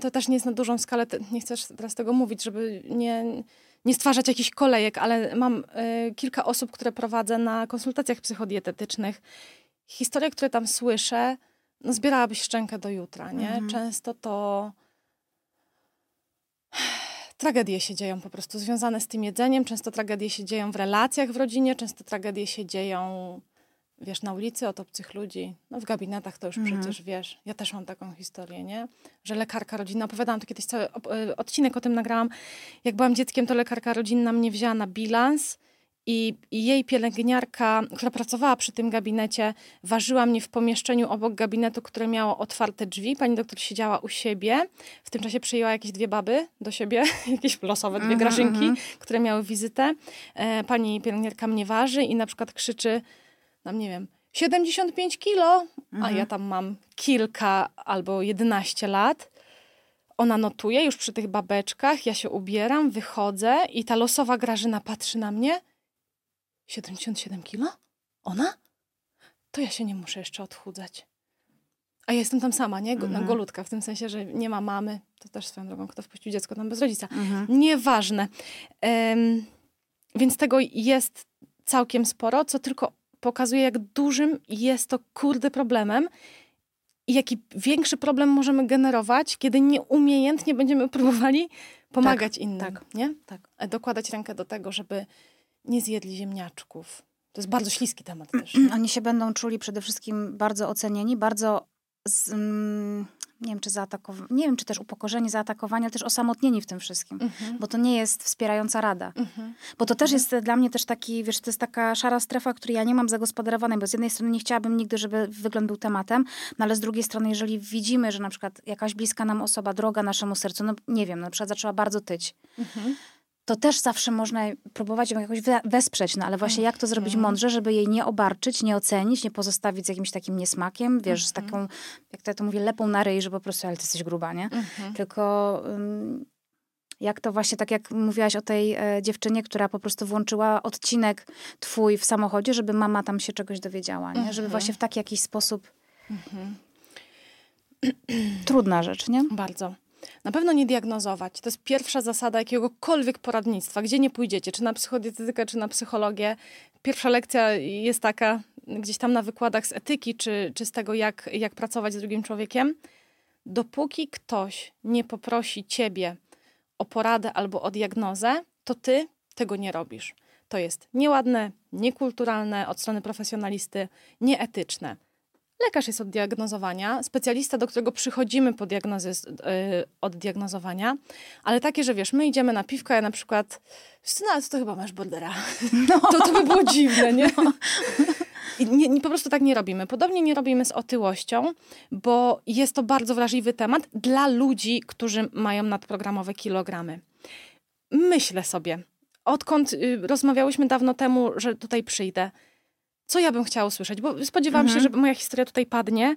to też nie jest na dużą skalę, nie chcę teraz tego mówić, żeby nie, nie stwarzać jakichś kolejek, ale mam y, kilka osób, które prowadzę na konsultacjach psychodietetycznych. Historie, które tam słyszę, no zbierałabyś szczękę do jutra, nie? Mhm. Często to tragedie się dzieją po prostu związane z tym jedzeniem, często tragedie się dzieją w relacjach w rodzinie, często tragedie się dzieją wiesz, na ulicy od obcych ludzi, no w gabinetach to już mhm. przecież wiesz, ja też mam taką historię, nie? Że lekarka rodzinna, opowiadałam to kiedyś cały e, odcinek o tym nagrałam, jak byłam dzieckiem, to lekarka rodzinna mnie wzięła na bilans i, i jej pielęgniarka, która pracowała przy tym gabinecie, ważyła mnie w pomieszczeniu obok gabinetu, które miało otwarte drzwi. Pani doktor siedziała u siebie. W tym czasie przyjęła jakieś dwie baby do siebie, <laughs> jakieś losowe dwie -hmm, grażynki, -hmm. które miały wizytę. E, pani pielęgniarka mnie waży i na przykład krzyczy tam nie wiem, 75 kilo, mhm. a ja tam mam kilka albo 11 lat. Ona notuje już przy tych babeczkach, ja się ubieram, wychodzę i ta losowa Grażyna patrzy na mnie. 77 kilo? Ona? To ja się nie muszę jeszcze odchudzać. A ja jestem tam sama, nie? Go, mhm. Golutka, w tym sensie, że nie ma mamy. To też swoją drogą, kto wpuścił dziecko tam bez rodzica. Mhm. Nieważne. Um, więc tego jest całkiem sporo, co tylko pokazuje, jak dużym jest to kurde problemem i jaki większy problem możemy generować, kiedy nieumiejętnie będziemy <laughs> próbowali pomagać tak, innym. Tak, nie? Tak. E, dokładać rękę do tego, żeby nie zjedli ziemniaczków. To jest bardzo śliski temat <clears throat> też. Oni się będą czuli przede wszystkim bardzo ocenieni, bardzo z, mm, nie wiem, czy nie wiem, czy też upokorzenie, zaatakowanie, ale też osamotnieni w tym wszystkim, mhm. bo to nie jest wspierająca rada. Mhm. Bo to też mhm. jest dla mnie też taki, wiesz, to jest taka szara strefa, której ja nie mam zagospodarowanej, bo z jednej strony nie chciałabym nigdy, żeby wygląd był tematem, no ale z drugiej strony, jeżeli widzimy, że na przykład jakaś bliska nam osoba, droga naszemu sercu, no nie wiem, na przykład zaczęła bardzo tyć, mhm to też zawsze można próbować ją jakoś wesprzeć, no ale właśnie jak to zrobić mhm. mądrze, żeby jej nie obarczyć, nie ocenić, nie pozostawić z jakimś takim niesmakiem, wiesz, z mhm. taką, jak to ja to mówię, lepą na ryj, że po prostu, ale ty jesteś gruba, nie? Mhm. Tylko um, jak to właśnie, tak jak mówiłaś o tej e, dziewczynie, która po prostu włączyła odcinek twój w samochodzie, żeby mama tam się czegoś dowiedziała, nie? Żeby właśnie w taki jakiś sposób... <clears throat> Trudna rzecz, nie? Bardzo. Na pewno nie diagnozować. To jest pierwsza zasada jakiegokolwiek poradnictwa, gdzie nie pójdziecie, czy na psychodietetykę, czy na psychologię. Pierwsza lekcja jest taka, gdzieś tam na wykładach z etyki, czy, czy z tego, jak, jak pracować z drugim człowiekiem. Dopóki ktoś nie poprosi ciebie o poradę albo o diagnozę, to ty tego nie robisz. To jest nieładne, niekulturalne od strony profesjonalisty, nieetyczne. Lekarz jest od diagnozowania, specjalista, do którego przychodzimy po diagnozę jest, yy, od diagnozowania, ale takie, że wiesz, my idziemy na piwko, ja na przykład, no to chyba masz bordera. No. <laughs> To, to by było dziwne, nie? No. I nie, nie, po prostu tak nie robimy. Podobnie nie robimy z otyłością, bo jest to bardzo wrażliwy temat dla ludzi, którzy mają nadprogramowe kilogramy. Myślę sobie, odkąd y, rozmawiałyśmy dawno temu, że tutaj przyjdę, co ja bym chciała usłyszeć, bo spodziewałam mhm. się, że moja historia tutaj padnie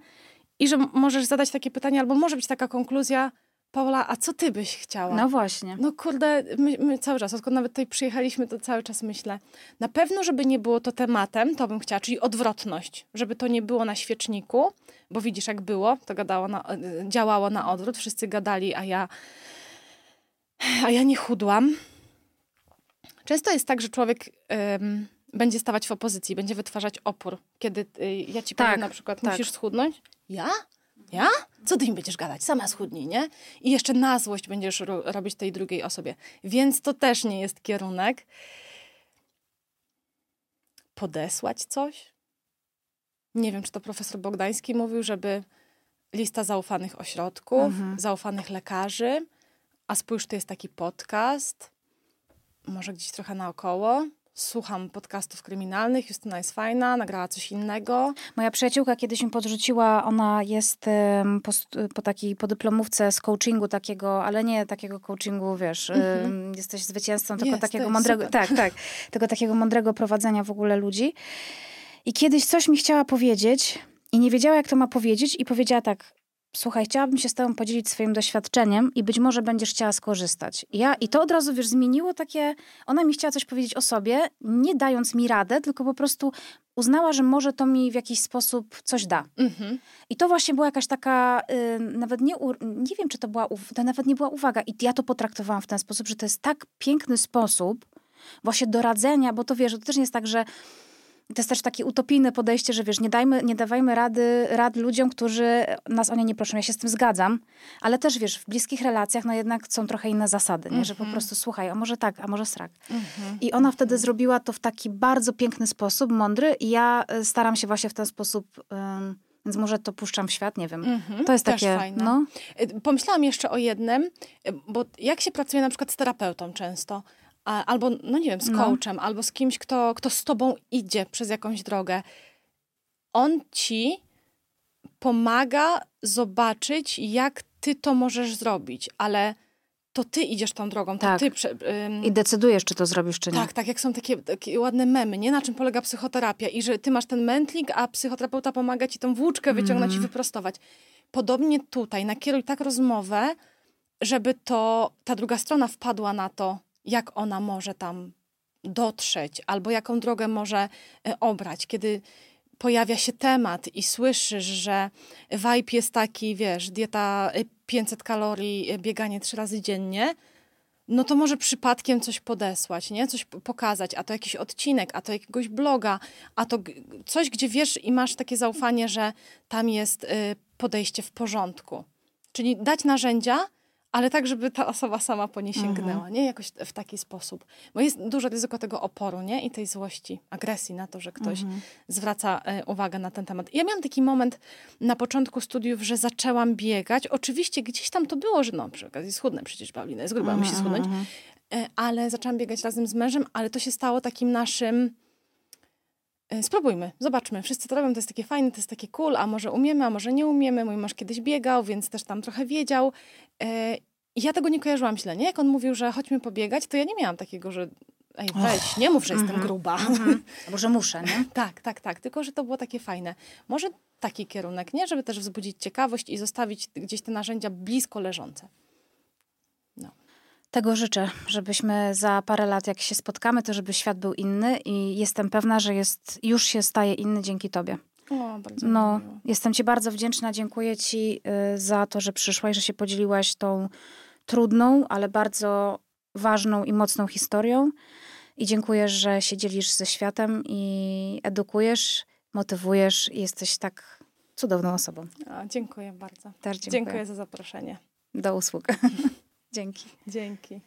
i że możesz zadać takie pytanie, albo może być taka konkluzja, Paula, a co ty byś chciała? No właśnie. No kurde, my, my, cały czas, odkąd nawet tutaj przyjechaliśmy, to cały czas myślę. Na pewno, żeby nie było to tematem, to bym chciała, czyli odwrotność. Żeby to nie było na świeczniku, bo widzisz jak było, to gadało na, działało na odwrót, wszyscy gadali, a ja a ja nie chudłam. Często jest tak, że człowiek będzie stawać w opozycji, będzie wytwarzać opór. Kiedy y, ja ci powiem tak, na przykład, tak. musisz schudnąć. Ja? Ja? Co ty im będziesz gadać? Sama schudnij, nie? I jeszcze na złość będziesz ro robić tej drugiej osobie. Więc to też nie jest kierunek. Podesłać coś? Nie wiem, czy to profesor Bogdański mówił, żeby lista zaufanych ośrodków, mhm. zaufanych lekarzy, a spójrz, to jest taki podcast, może gdzieś trochę naokoło, słucham podcastów kryminalnych, Justyna jest fajna, nagrała coś innego. Moja przyjaciółka kiedyś mi podrzuciła, ona jest po, po takiej podyplomówce z coachingu takiego, ale nie takiego coachingu, wiesz, mm-hmm. jesteś zwycięzcą, tylko jest, takiego mądrego, super. tak, tak, tego takiego mądrego prowadzenia w ogóle ludzi. I kiedyś coś mi chciała powiedzieć i nie wiedziała, jak to ma powiedzieć i powiedziała tak, słuchaj, chciałabym się z tobą podzielić swoim doświadczeniem i być może będziesz chciała skorzystać. Ja, I to od razu, wiesz, zmieniło takie... Ona mi chciała coś powiedzieć o sobie, nie dając mi radę, tylko po prostu uznała, że może to mi w jakiś sposób coś da. Mhm. I to właśnie była jakaś taka, y, nawet nie, nie wiem, czy to była, to nawet nie była uwaga. I ja to potraktowałam w ten sposób, że to jest tak piękny sposób właśnie doradzenia, bo to wiesz, to też nie jest tak, że to jest też takie utopijne podejście, że wiesz, nie, dajmy, nie dawajmy rady, rad ludziom, którzy nas o nie nie proszą. Ja się z tym zgadzam, ale też wiesz, w bliskich relacjach no jednak są trochę inne zasady, nie? że po mhm. prostu słuchaj, a może tak, a może srak. Mhm. I ona wtedy zrobiła to w taki bardzo piękny sposób, mądry i ja y, staram się właśnie w ten sposób... Um, więc może to puszczam w świat, nie wiem. Mm-hmm, to jest takie. Fajne. No. Y, pomyślałam jeszcze o jednym, bo jak się pracuje na przykład z terapeutą często, albo, no nie wiem, z no. coachem, no. albo z kimś, kto, kto z tobą idzie przez jakąś drogę. On ci pomaga zobaczyć, jak ty to możesz zrobić, ale to ty idziesz tą drogą, to tak. ty... Ym... I decydujesz, czy to zrobisz, czy nie. Tak, tak, jak są takie, takie ładne memy, nie? Na czym polega psychoterapia i że ty masz ten mętlik, a psychoterapeuta pomaga ci tą włóczkę wyciągnąć mm. i mhm. wyprostować. Podobnie tutaj, nakieruj tak rozmowę, żeby to, ta druga strona wpadła na to, jak ona może tam dotrzeć, albo jaką drogę może e, obrać, kiedy pojawia się temat i słyszysz, że vibe jest taki, wiesz, dieta 500 e, kalorii, e, bieganie trzy razy dziennie, no to może przypadkiem coś podesłać, nie? Coś pokazać, a to jakiś odcinek, a to jakiegoś bloga, a to coś, gdzie wiesz i masz takie zaufanie, że tam jest podejście w porządku. Czyli dać narzędzia, ale tak, żeby ta osoba sama po nie sięgnęła, mhm. nie? Jakoś w taki sposób. Bo jest duże ryzyko tego oporu, nie? I tej złości, agresji na to, że ktoś mhm. zwraca e, uwagę na ten temat. Ja miałam taki moment na początku studiów, że zaczęłam biegać. Oczywiście gdzieś tam to było, że no, przy okazji schudnę przecież Paulina, jest gruba, musi schudnąć. Mhm. E, ale zaczęłam biegać razem z mężem, ale to się stało takim naszym spróbujmy, zobaczmy. Wszyscy to robią, to jest takie fajne, to jest takie cool, a może umiemy, a może nie umiemy. Mój mąż kiedyś biegał, więc też tam trochę wiedział. E, I ja tego nie kojarzyłam źle, nie? Jak on mówił, że chodźmy pobiegać, to ja nie miałam takiego, że ej, weź, nie mów, że jestem mhm, gruba. Mhm. <laughs> Albo, że muszę, nie? tak, tak, tak. Tylko, że to było takie fajne. Może taki kierunek, nie? Żeby też wzbudzić ciekawość i zostawić gdzieś te narzędzia blisko leżące. Tego życzę, żebyśmy za parę lat, jak się spotkamy, to żeby świat był inny i jestem pewna, że jest, już się staje inny dzięki tobie. O, bardzo no, miło. jestem Ci bardzo wdzięczna. Dziękuję Ci y, za to, że przyszłaś, że się podzieliłaś tą trudną, ale bardzo ważną i mocną historią. I dziękuję, że się dzielisz ze światem i edukujesz, motywujesz i jesteś tak cudowną osobą. O, dziękuję bardzo. Też dziękuję. Dziękuję za zaproszenie. Do usług. <laughs> Dzięki. Dzięki.